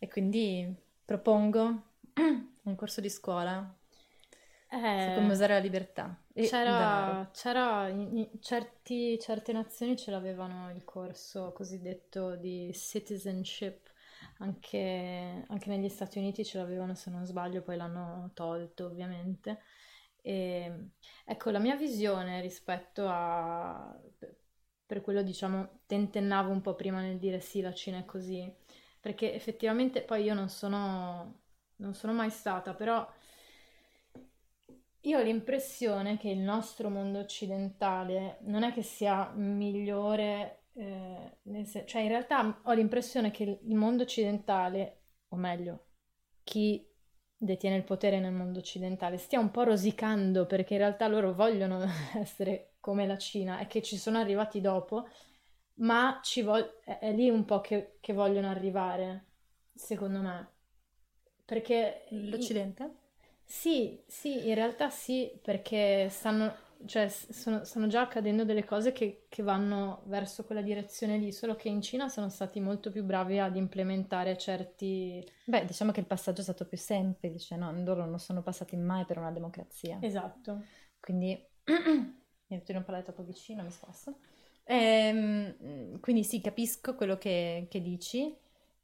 E quindi propongo [clears throat] un corso di scuola eh, su come usare la libertà. c'era, c'era in, in certi, certe nazioni ce l'avevano il corso cosiddetto di citizenship anche, anche negli Stati Uniti ce l'avevano se non sbaglio, poi l'hanno tolto ovviamente. E, ecco, la mia visione rispetto a... per quello diciamo tentennavo un po' prima nel dire sì, la Cina è così, perché effettivamente poi io non sono, non sono mai stata, però io ho l'impressione che il nostro mondo occidentale non è che sia migliore eh, sen- cioè in realtà ho l'impressione che il mondo occidentale, o meglio, chi detiene il potere nel mondo occidentale, stia un po' rosicando perché in realtà loro vogliono [laughs] essere come la Cina e che ci sono arrivati dopo, ma vo- è lì un po' che, che vogliono arrivare, secondo me. Perché... L'Occidente? Sì, sì, in realtà sì, perché stanno cioè, sono, stanno già accadendo delle cose che, che, vanno verso quella direzione lì, solo che in Cina sono stati molto più bravi ad implementare certi... Beh, diciamo che il passaggio è stato più semplice, no? Loro non sono passati mai per una democrazia. Esatto. Quindi, [clears throat] mi non parlare troppo vicino, mi sposto. Ehm, quindi sì, capisco quello che, che dici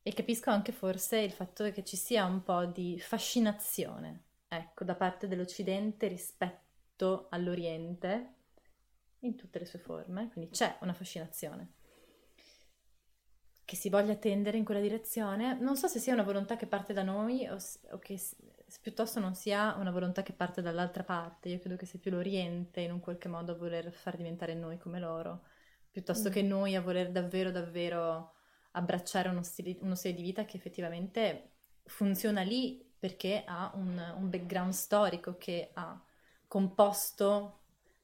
e capisco anche forse il fatto che ci sia un po' di fascinazione, ecco, da parte dell'Occidente rispetto all'Oriente in tutte le sue forme, quindi c'è una fascinazione. Che si voglia tendere in quella direzione, non so se sia una volontà che parte da noi o, o che piuttosto non sia una volontà che parte dall'altra parte. Io credo che sia più l'Oriente in un qualche modo a voler far diventare noi come loro piuttosto mm. che noi a voler davvero, davvero abbracciare uno stile, uno stile, di vita che effettivamente funziona lì perché ha un, un background storico che ha composto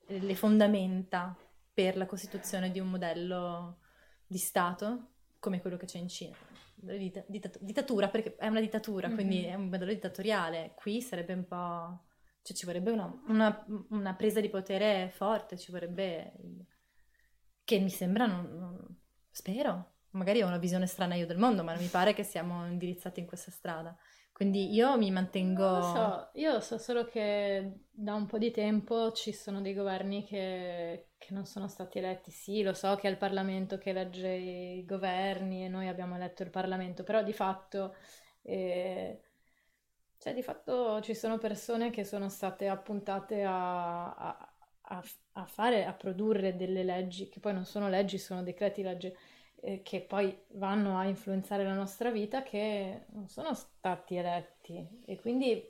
le fondamenta per la costituzione di un modello di Stato come quello che c'è in Cina. Ditt- dittatura, perché è una dittatura, mm-hmm. quindi è un modello dittatoriale. Qui sarebbe un po'... cioè ci vorrebbe una, una, una presa di potere forte, ci vorrebbe che mi sembra, non, non, spero, magari ho una visione strana io del mondo, ma non mi pare che siamo indirizzati in questa strada. Quindi io mi mantengo... Non lo so, io so solo che da un po' di tempo ci sono dei governi che, che non sono stati eletti. Sì, lo so che è il Parlamento che elegge i governi e noi abbiamo eletto il Parlamento, però di fatto... Eh, cioè, di fatto ci sono persone che sono state appuntate a, a a, fare, a produrre delle leggi, che poi non sono leggi, sono decreti legge, eh, che poi vanno a influenzare la nostra vita, che non sono stati eletti. E quindi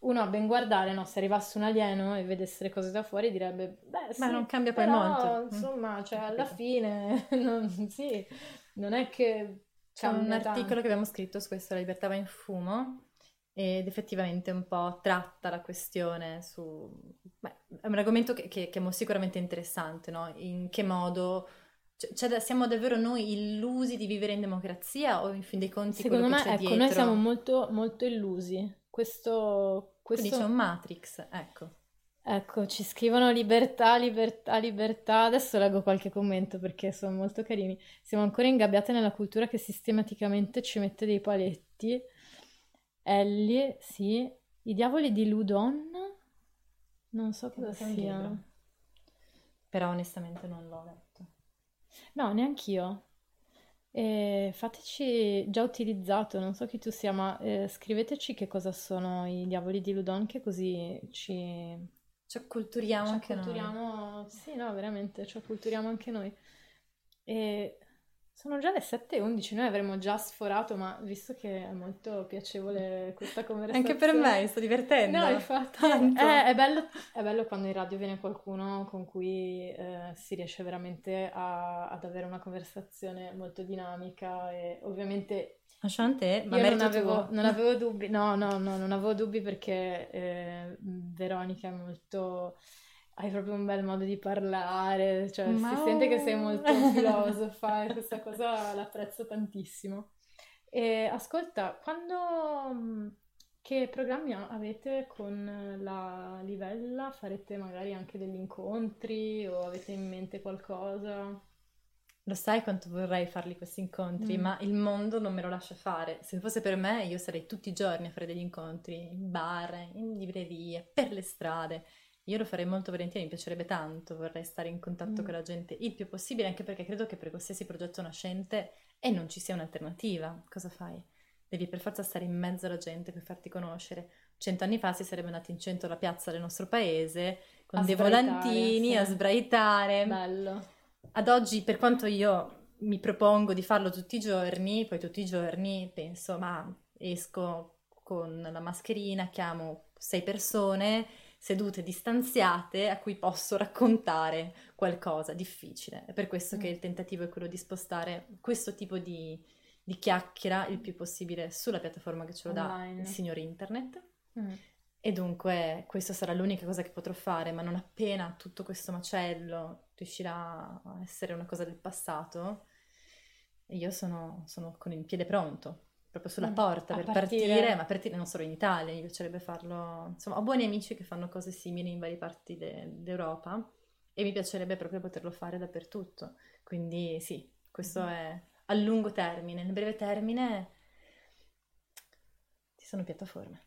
uno a ben guardare, no, se arrivasse un alieno e vedesse le cose da fuori direbbe, beh sì, ma non cambia poi molto. Mm. Insomma, cioè alla fine, [laughs] non, sì, non è che... C'è un articolo che abbiamo scritto su questo, La libertà va in fumo, ed effettivamente un po' tratta la questione su... Beh, è un argomento che, che, che, è sicuramente interessante, no? In che modo... Cioè, siamo davvero noi illusi di vivere in democrazia o in fin dei conti Secondo me, ecco, dietro? noi siamo molto, molto illusi. Questo, questo... Quindi c'è un Matrix, ecco. Ecco, ci scrivono libertà, libertà, libertà. Adesso leggo qualche commento perché sono molto carini. Siamo ancora ingabbiate nella cultura che sistematicamente ci mette dei paletti Ellie, sì. I diavoli di Ludon? Non so cosa sia. Però onestamente non l'ho letto. No, neanch'io. E fateci già utilizzato, non so chi tu sia, ma eh, scriveteci che cosa sono i diavoli di Ludon, che così ci, ci acculturiamo ci anche acculturiamo... noi. Sì, no, veramente, ci acculturiamo anche noi. E sono già le 7.11, noi avremmo già sforato, ma visto che è molto piacevole questa conversazione... Anche per me, sto divertendo. No, infatti, è, è, bello, è, bello, quando in radio viene qualcuno con cui eh, si riesce veramente a, ad avere una conversazione molto dinamica e ovviamente... Lasciante, ma io non avevo, non avevo, [laughs] dubbi, no, no, no, non avevo dubbi perché eh, Veronica è molto hai proprio un bel modo di parlare, cioè Ma... si sente che sei molto [laughs] filosofa e questa cosa l'apprezzo tantissimo. E ascolta, quando... Che programmi avete con la Livella? Farete magari anche degli incontri o avete in mente qualcosa? Lo sai quanto vorrei farli questi incontri, mm. ma il mondo non me lo lascia fare. Se fosse per me, io sarei tutti i giorni a fare degli incontri in bar, in librerie, per le strade. Io lo farei molto volentieri, mi piacerebbe tanto, vorrei stare in contatto mm. con la gente il più possibile, anche perché credo che per qualsiasi progetto nascente e non ci sia un'alternativa, cosa fai? Devi per forza stare in mezzo alla gente per farti conoscere. Cento anni fa si sarebbe andati in centro alla piazza del nostro paese con a dei volantini sì. a sbraitare. Bello. Ad oggi, per quanto io mi propongo di farlo tutti i giorni, poi tutti i giorni penso, ma esco con la mascherina, chiamo sei persone sedute distanziate a cui posso raccontare qualcosa difficile. È per questo mm. che il tentativo è quello di spostare questo tipo di, di, chiacchiera il più possibile sulla piattaforma che ce lo Online. dà il signor internet. Mm. E dunque questa sarà l'unica cosa che potrò fare, ma non appena tutto questo macello riuscirà a essere una cosa del passato, io sono, sono con il piede pronto. Proprio sulla porta per partire. partire. ma partire non solo in Italia, mi piacerebbe farlo, insomma ho buoni amici che fanno cose simili in varie parti de- d'Europa e mi piacerebbe proprio poterlo fare dappertutto, quindi sì, questo mm. è a lungo termine, nel breve termine ci sono piattaforme.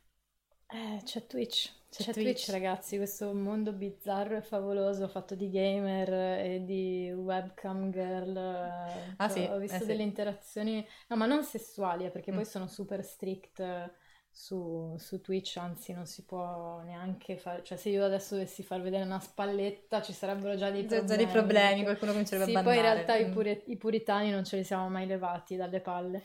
Eh, c'è Twitch. C'è, c'è Twitch. Twitch. ragazzi, questo mondo bizzarro e favoloso fatto di gamer e di webcam girl. Ah, cioè, sì, ho visto eh, delle sì. interazioni, no, ma non sessuali, eh, perché mm. poi sono super strict su, su, Twitch, anzi non si può neanche fare, cioè se io adesso dovessi far vedere una spalletta ci sarebbero già dei problemi. Già dei problemi, qualcuno comincerebbe sì, a bannare. poi in realtà mm. i, puri- i puritani non ce li siamo mai levati dalle palle.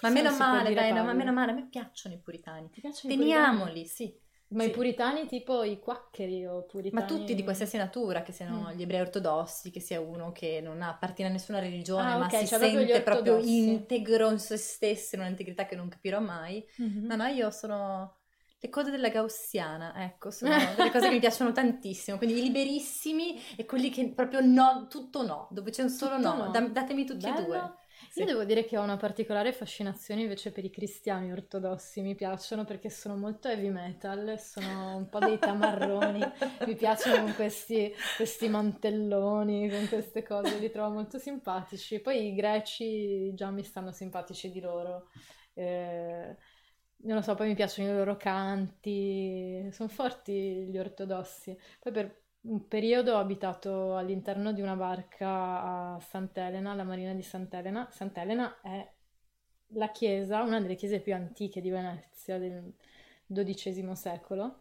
Ma meno male, dai, no, ma meno male, a me piacciono i puritani. Ti piacciono Teniamoli, i sì. Ma sì. i puritani tipo i quaccheri o puritani? Ma tutti di qualsiasi natura, che siano mm. gli ebrei ortodossi, che sia uno che non appartiene a nessuna religione, ah, ma okay, si cioè sente proprio, integro in se stesso, in un'integrità che non capirò mai. Mm-hmm. No, no, io sono le cose della gaussiana, ecco, sono delle cose che mi piacciono tantissimo, quindi i liberissimi e quelli che proprio no, tutto no, dove c'è un solo no, no. Da, datemi tutti Bello. e due. Sì. Io devo dire che ho una particolare fascinazione invece per i cristiani ortodossi, mi piacciono perché sono molto heavy metal, sono un po' dei tamarroni, [laughs] mi piacciono questi, questi, mantelloni, con queste cose, li trovo molto simpatici. Poi i greci già mi stanno simpatici di loro. Eh, non lo so, poi mi piacciono i loro canti, sono forti gli ortodossi. Poi per un periodo ho abitato all'interno di una barca a Sant'Elena, alla marina di Sant'Elena. Sant'Elena è la chiesa, una delle chiese più antiche di Venezia del XII secolo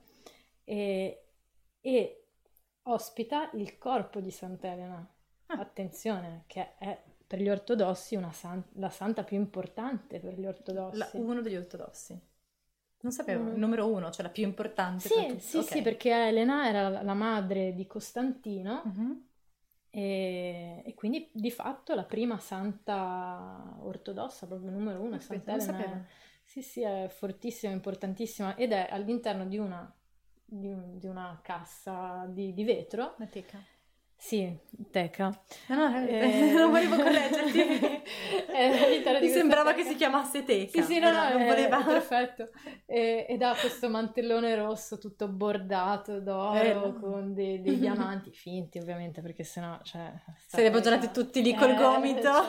e, e ospita il corpo di Sant'Elena. Ah. Attenzione, che è per gli ortodossi san- la santa più importante per gli ortodossi. La, uno degli ortodossi. Non sapevo, mm. il numero uno, cioè la più importante. Sì, sì, okay. sì, perché Elena era la madre di Costantino mm-hmm. e, e, quindi di fatto la prima santa ortodossa, proprio numero uno, Aspetta, Santa Elena. È, sì, sì, è fortissima, importantissima ed è all'interno di una, di, un, di una cassa di, di vetro. Una teca sì, teca. No, no, eh, eh [laughs] non volevo correggerti. [laughs] eh, Mi sembrava teca. che si chiamasse teca. Sì, sì, no, no, non voleva. perfetto. E, ed ha questo mantellone rosso tutto bordato d'oro eh. con dei, dei [laughs] diamanti finti, ovviamente, perché sennò, cioè... Se li appoggiati tutti lì col eh, gomito. Cioè,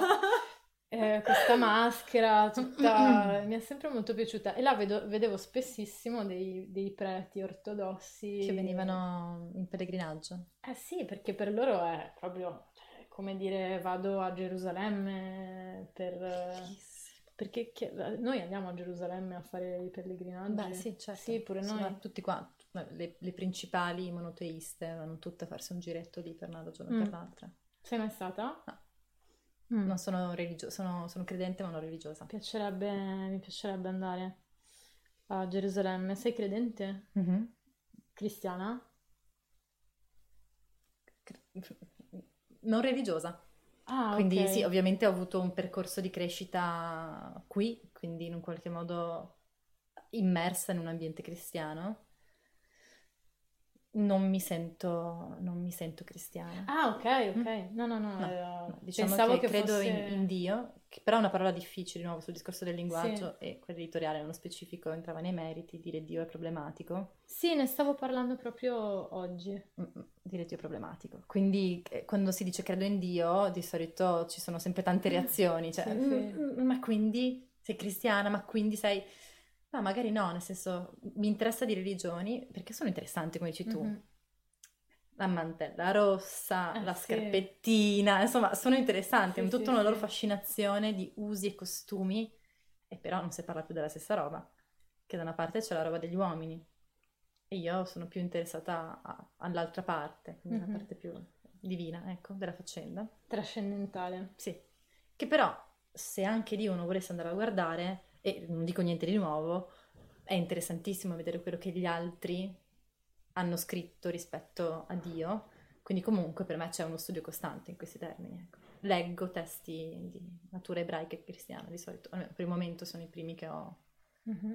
eh, questa [laughs] maschera, tutta... mi è sempre molto piaciuta. E là vedo, vedevo spessissimo dei, dei, preti ortodossi. Che venivano in pellegrinaggio. Eh sì, perché per loro è proprio cioè, come dire vado a Gerusalemme per... Perché noi andiamo a Gerusalemme a fare i pellegrinaggi. Beh sì, certo. Sì, pure noi. Sì, tutti qua, le, le, principali monoteiste vanno tutte a farsi un giretto lì per una ragione o mm. per l'altra. Sei mai stata? No. Mm. Non sono religiosa, sono, sono, credente ma non religiosa. Piacerebbe, mi piacerebbe andare a Gerusalemme. Sei credente? Mm-hmm. Cristiana? Non religiosa. Ah, quindi okay. sì, ovviamente ho avuto un percorso di crescita qui, quindi in un qualche modo immersa in un ambiente cristiano non mi sento, non mi sento cristiana. Ah, ok, ok. Mm. No, no, no. no, no. Diciamo Pensavo che, che credo fosse... in, in, Dio, che però è una parola difficile di nuovo sul discorso del linguaggio sì. e quell'editoriale nello specifico entrava nei meriti, dire Dio è problematico. Sì, ne stavo parlando proprio oggi. Mm-mm, dire Dio è problematico. Quindi eh, quando si dice credo in Dio, di solito ci sono sempre tante reazioni, cioè, sì, sì. Mm, mm, ma quindi sei cristiana, ma quindi sei No, magari no, nel senso mi interessa di religioni perché sono interessanti, come dici tu. Mm-hmm. La mantella rossa, eh, la sì. scarpettina, insomma, sono interessanti, hanno sì, tutta sì, una loro fascinazione di usi e costumi, e però non si parla più della stessa roba, che da una parte c'è la roba degli uomini, e io sono più interessata a, all'altra parte, quindi mm-hmm. la parte più divina, ecco, della faccenda. Trascendentale. Sì. Che però, se anche Dio uno volesse andare a guardare, e non dico niente di nuovo, è interessantissimo vedere quello che gli altri hanno scritto rispetto a Dio, quindi comunque per me c'è uno studio costante in questi termini. Ecco. Leggo testi di natura ebraica e cristiana di solito, almeno per il momento sono i primi che ho mm-hmm.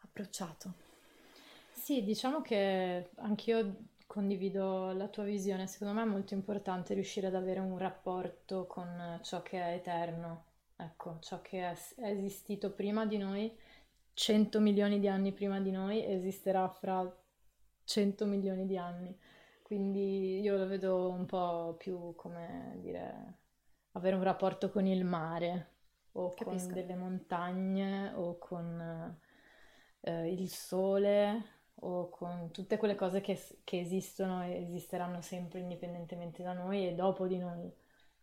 approcciato. Sì, diciamo che anch'io condivido la tua visione, secondo me è molto importante riuscire ad avere un rapporto con ciò che è eterno ecco, ciò che è, è esistito prima di noi, 100 milioni di anni prima di noi, esisterà fra 100 milioni di anni. Quindi io lo vedo un po' più come dire avere un rapporto con il mare o Capisco. con delle montagne o con eh, il sole o con tutte quelle cose che, che esistono e esisteranno sempre indipendentemente da noi e dopo di noi.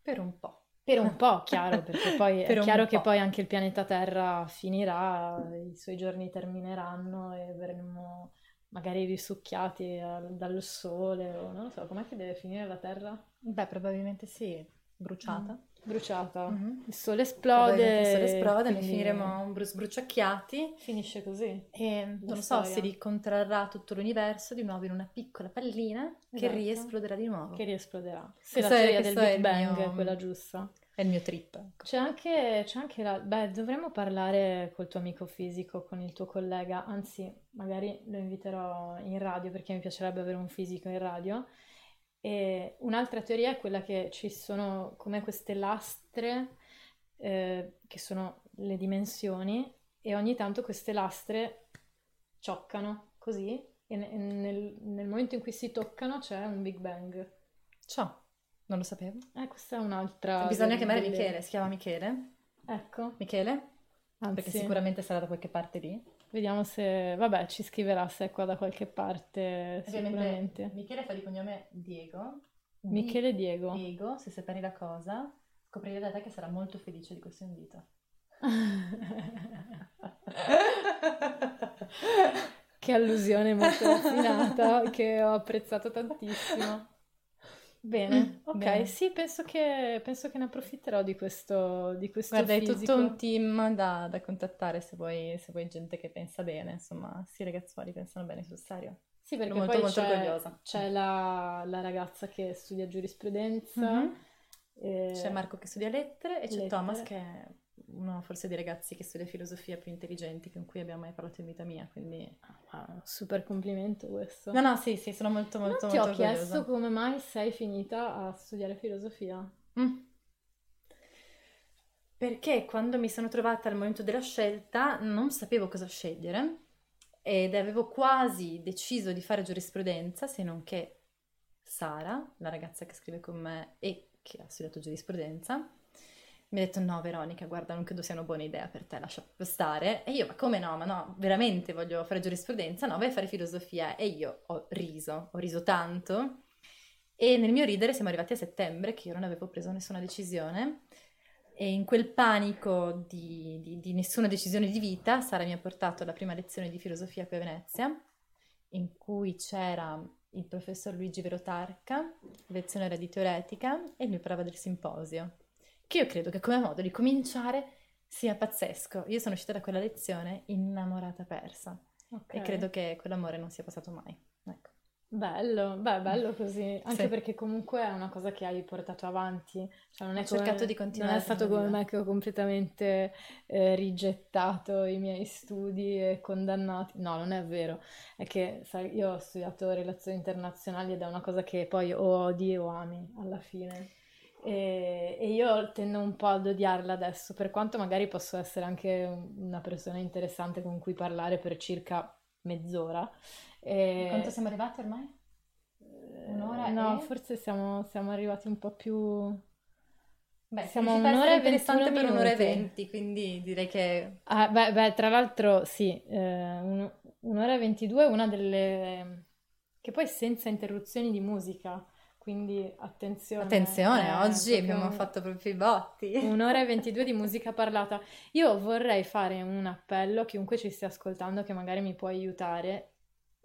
Per un po'. Per un po', [laughs] chiaro, perché poi è chiaro che poi anche il pianeta Terra finirà, i suoi giorni termineranno e verremo magari risucchiati al, dal sole o non lo so, com'è che deve finire la Terra? Beh, probabilmente sì, bruciata. Mm bruciata. Mm-hmm. Il sole esplode. Il sole esplode, quindi... finiremo sbruciacchiati. Finisce così. E non so, si ricontrarrà tutto l'universo di nuovo in una piccola pallina esatto. che riesploderà di nuovo. Che riesploderà. Se la teoria del Big Bang mio... è quella giusta. È il mio trip. Ecco. C'è anche, c'è anche la... Beh, dovremmo parlare col tuo amico fisico, con il tuo collega, anzi, magari lo inviterò in radio perché mi piacerebbe avere un fisico in radio e un'altra teoria è quella che ci sono come queste lastre, eh, che sono le dimensioni, e ogni tanto queste lastre cioccano così, e nel, nel momento in cui si toccano c'è un Big Bang. Ciao, non lo sapevo. Eh, questa è un'altra... Bisogna chiamare delle... Michele, si chiama Michele? Ecco. Michele? Anzi. Perché sicuramente sarà da qualche parte lì. Vediamo se, vabbè, ci scriverà se è qua da qualche parte sicuramente. Michele fa di cognome Diego. Michele Diego. Diego, se separi la cosa, scoprirete da te che sarà molto felice di questo invito. [laughs] che allusione molto raffinata che ho apprezzato tantissimo. Bene, mm, ok, bene. sì, penso che, penso che, ne approfitterò di questo, di questo Guarda, fisico. è tutto un team da, da contattare se vuoi, se vuoi, gente che pensa bene, insomma, sì ragazzuoli pensano bene sul serio. Sì, perché molto, poi molto c'è, orgogliosa. c'è la, la, ragazza che studia giurisprudenza, mm-hmm. e... c'è Marco che studia lettere e c'è lettere. Thomas che uno forse dei ragazzi che studia filosofia più intelligenti con cui abbiamo mai parlato in vita mia, quindi... Ah, super complimento questo. No, no, sì, sì, sono molto, molto, non molto ti ho chiesto come mai sei finita a studiare filosofia. Mm. Perché quando mi sono trovata al momento della scelta non sapevo cosa scegliere ed avevo quasi deciso di fare giurisprudenza, se non che Sara, la ragazza che scrive con me e che ha studiato giurisprudenza, mi ha detto no Veronica, guarda, non credo sia una buona idea per te, lascia stare. E io, ma come no? Ma no, veramente voglio fare giurisprudenza? No, vai a fare filosofia. E io ho riso, ho riso tanto. E nel mio ridere siamo arrivati a settembre, che io non avevo preso nessuna decisione. E in quel panico di, di, di nessuna decisione di vita, Sara mi ha portato alla prima lezione di filosofia qui a Venezia, in cui c'era il professor Luigi Verotarca, lezione era di teoretica, e lui parlava del simposio che io credo che come modo di cominciare sia pazzesco. Io sono uscita da quella lezione innamorata persa okay. e credo che quell'amore non sia passato mai. Ecco. Bello, beh, bello così, anche sì. perché comunque è una cosa che hai portato avanti, cioè non è ho come, cercato di continuare. Non è stato come me che ho completamente eh, rigettato i miei studi e condannati, no, non è vero, è che sai, io ho studiato relazioni internazionali ed è una cosa che poi o odi o ami alla fine. E, e, io tendo un po' ad odiarla adesso, per quanto magari posso essere anche una persona interessante con cui parlare per circa mezz'ora. E... Quanto siamo arrivati ormai? Un'ora? No, e... forse siamo, siamo, arrivati un po' più... Beh, siamo un'ora e interessante per un'ora e venti, quindi direi che... Ah, beh, beh, tra l'altro sì, eh, un, un'ora e ventidue è una delle... che poi senza interruzioni di musica quindi attenzione. Attenzione, eh, oggi abbiamo fatto proprio i botti. Un'ora e [laughs] 22 di musica parlata. Io vorrei fare un appello a chiunque ci stia ascoltando che magari mi può aiutare.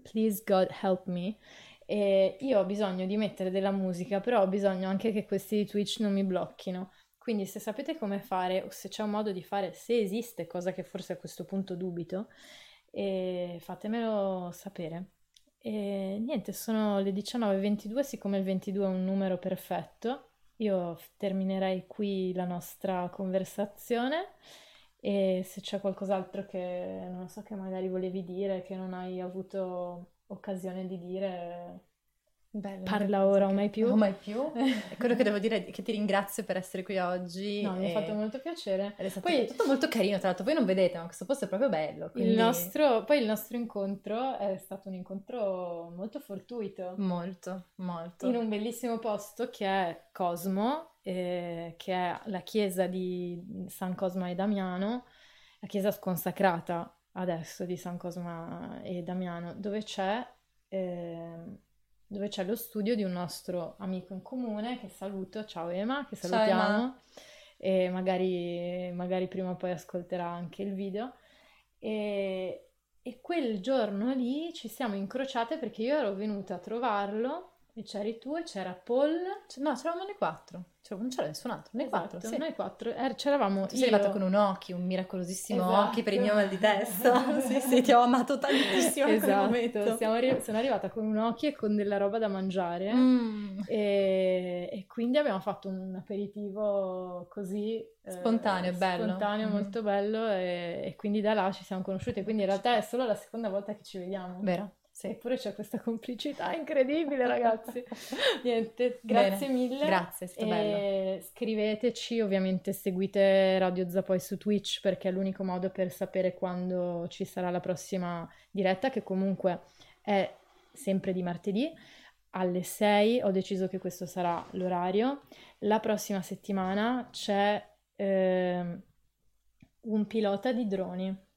Please God help me. E io ho bisogno di mettere della musica, però ho bisogno anche che questi di Twitch non mi blocchino. Quindi se sapete come fare o se c'è un modo di fare, se esiste, cosa che forse a questo punto dubito, eh, fatemelo sapere. E niente, sono le 19.22, siccome il 22 è un numero perfetto, io terminerei qui la nostra conversazione. E se c'è qualcos'altro che non so che magari volevi dire, che non hai avuto occasione di dire, Bello, Parla ora o mai più. O mai più. [laughs] e quello che devo dire è che ti ringrazio per essere qui oggi. No, mi ha fatto molto piacere. È stato poi, tutto molto carino, tra l'altro voi non vedete, ma questo posto è proprio bello. Quindi... Il nostro, poi il nostro incontro è stato un incontro molto fortuito. Molto, molto. In un bellissimo posto che è Cosmo, eh, che è la chiesa di San Cosma e Damiano, la chiesa sconsacrata adesso di San Cosma e Damiano, dove c'è... Eh, dove c'è lo studio di un nostro amico in comune che saluto, ciao Ema, che salutiamo ciao, Ema. e magari, magari, prima o poi ascolterà anche il video. E, e quel giorno lì ci siamo incrociate perché io ero venuta a trovarlo e c'eri tu e c'era Paul. No, c'eravamo noi quattro. Cioè, non c'era nessun altro, noi esatto, quattro. Sì. Noi quattro. Er, c'eravamo. Tu sei io... arrivata con un occhio, un miracolosissimo esatto. occhio per il mio mal di testa. [laughs] [laughs] sì, sì, ti ho amato tantissimo esatto. Arri- sono arrivata con un occhio e con della roba da mangiare. Mm. E... e, quindi abbiamo fatto un aperitivo così. Eh, spontaneo, eh, bello. Spontaneo, mm. molto bello. E... e quindi da là ci siamo conosciute. Quindi in realtà è solo la seconda volta che ci vediamo. Vero. Sì. Eppure c'è questa complicità incredibile, ragazzi. [laughs] Niente, grazie Bene. mille. Grazie, è stato bello. Scriveteci, ovviamente seguite Radio Zapoi su Twitch perché è l'unico modo per sapere quando ci sarà la prossima diretta, che comunque è sempre di martedì alle 6. Ho deciso che questo sarà l'orario. La prossima settimana c'è eh, un pilota di droni.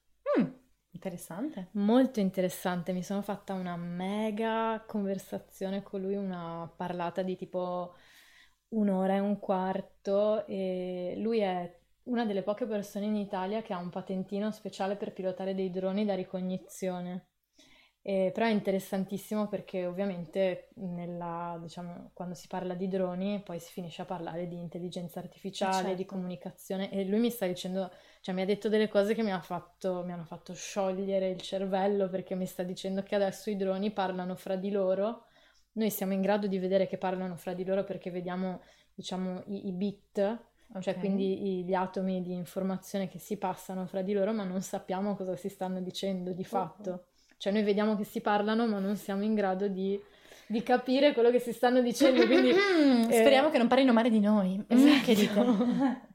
Interessante. Molto interessante, mi sono fatta una mega conversazione con lui, una parlata di tipo un'ora e un quarto e lui è una delle poche persone in Italia che ha un patentino speciale per pilotare dei droni da ricognizione. Eh, però è interessantissimo perché ovviamente nella, diciamo, quando si parla di droni poi si finisce a parlare di intelligenza artificiale, certo. di comunicazione e lui mi sta dicendo, cioè mi ha detto delle cose che mi, ha fatto, mi hanno fatto sciogliere il cervello perché mi sta dicendo che adesso i droni parlano fra di loro, noi siamo in grado di vedere che parlano fra di loro perché vediamo diciamo i, i bit, cioè okay. cioè quindi gli atomi di informazione che si passano fra di loro ma non sappiamo cosa si stanno dicendo di fatto. Cioè noi vediamo che si parlano ma non siamo in grado di, di capire quello che si stanno dicendo. Quindi, [laughs] eh, Speriamo che non parlino male di noi. Esatto. [laughs]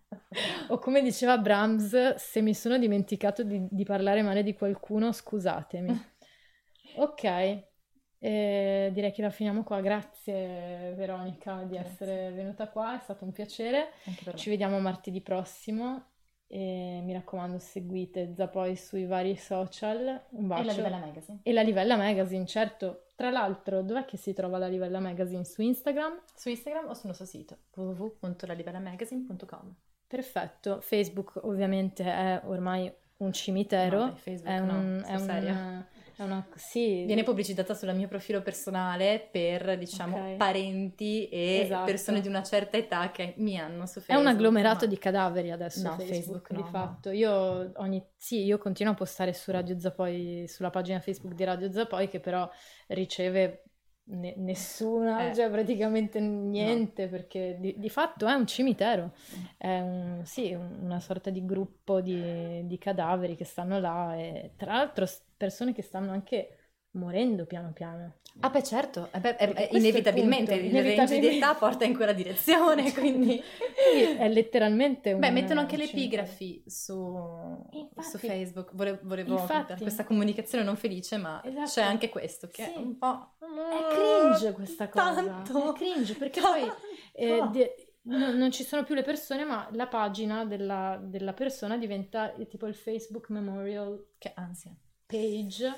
O come diceva Brahms, se mi sono dimenticato di, di parlare male di qualcuno, scusatemi. [laughs] Ok, eh, direi che la finiamo qua. Grazie Veronica di Grazie. essere venuta qua, è stato un piacere. Ci vediamo martedì prossimo e mi raccomando, seguite Zapoi sui vari social. Un bacio. E la Livella Magazine. E la Livella Magazine, certo. Tra l'altro, dov'è che si trova la Livella Magazine? Su Instagram? Su Instagram o sul nostro sito www.lalivellamagazine.com. Perfetto. Facebook ovviamente è ormai un cimitero. No, Facebook è, un, no, è un, una, sì. Viene pubblicizzata sul mio profilo personale per, diciamo, okay. parenti e esatto. persone di una certa età che mi hanno su Facebook. È un agglomerato no. di cadaveri adesso no, Facebook, Facebook di no, fatto. Io, ogni, sì, io continuo a postare su Radio Zapoi, sulla pagina Facebook di Radio Zapoi, che però riceve ne- nessuna, eh. cioè praticamente niente, no. perché di, di, fatto è un cimitero, è un, sì, una sorta di gruppo di, di cadaveri che stanno là e tra l'altro persone che stanno anche morendo piano piano. Ah beh certo, eh beh, è, inevitabilmente il range di età porta in quella direzione, [laughs] quindi... è letteralmente un... Beh, mettono anche le epigrafi su, infatti, su Facebook, volevo, volevo infatti, questa comunicazione non felice, ma esatto. c'è anche questo che sì. è un po'... È cringe questa cosa, tanto, è cringe perché tanto. poi... Eh, de- No, non ci sono più le persone, ma la pagina della, della persona diventa tipo il Facebook Memorial. Che ansia page.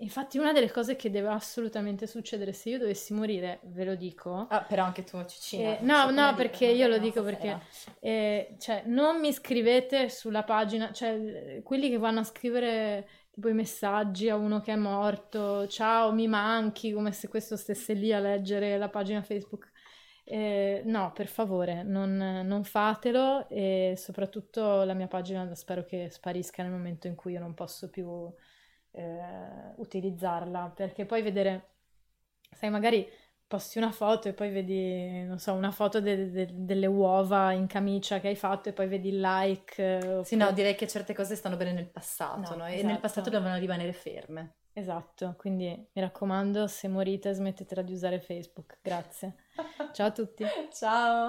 Infatti, una delle cose che deve assolutamente succedere se io dovessi morire, ve lo dico. Ah, però anche tu, Cicina. Eh, no, no, perché io lo dico perché, eh, cioè, non mi scrivete sulla pagina, cioè, quelli che vanno a scrivere tipo i messaggi a uno che è morto, ciao, mi manchi, come se questo stesse lì a leggere la pagina Facebook. Eh, no, per favore, non, non, fatelo e soprattutto la mia pagina spero che sparisca nel momento in cui io non posso più eh, utilizzarla, perché poi vedere, sai, magari posti una foto e poi vedi, non so, una foto de- de- delle uova in camicia che hai fatto e poi vedi il like. Sì, no, direi che certe cose stanno bene nel passato, no? no? E esatto. nel passato devono rimanere ferme. Esatto, quindi mi raccomando, se morite smettetela di usare Facebook. Grazie. [laughs] Ciao a tutti. Ciao.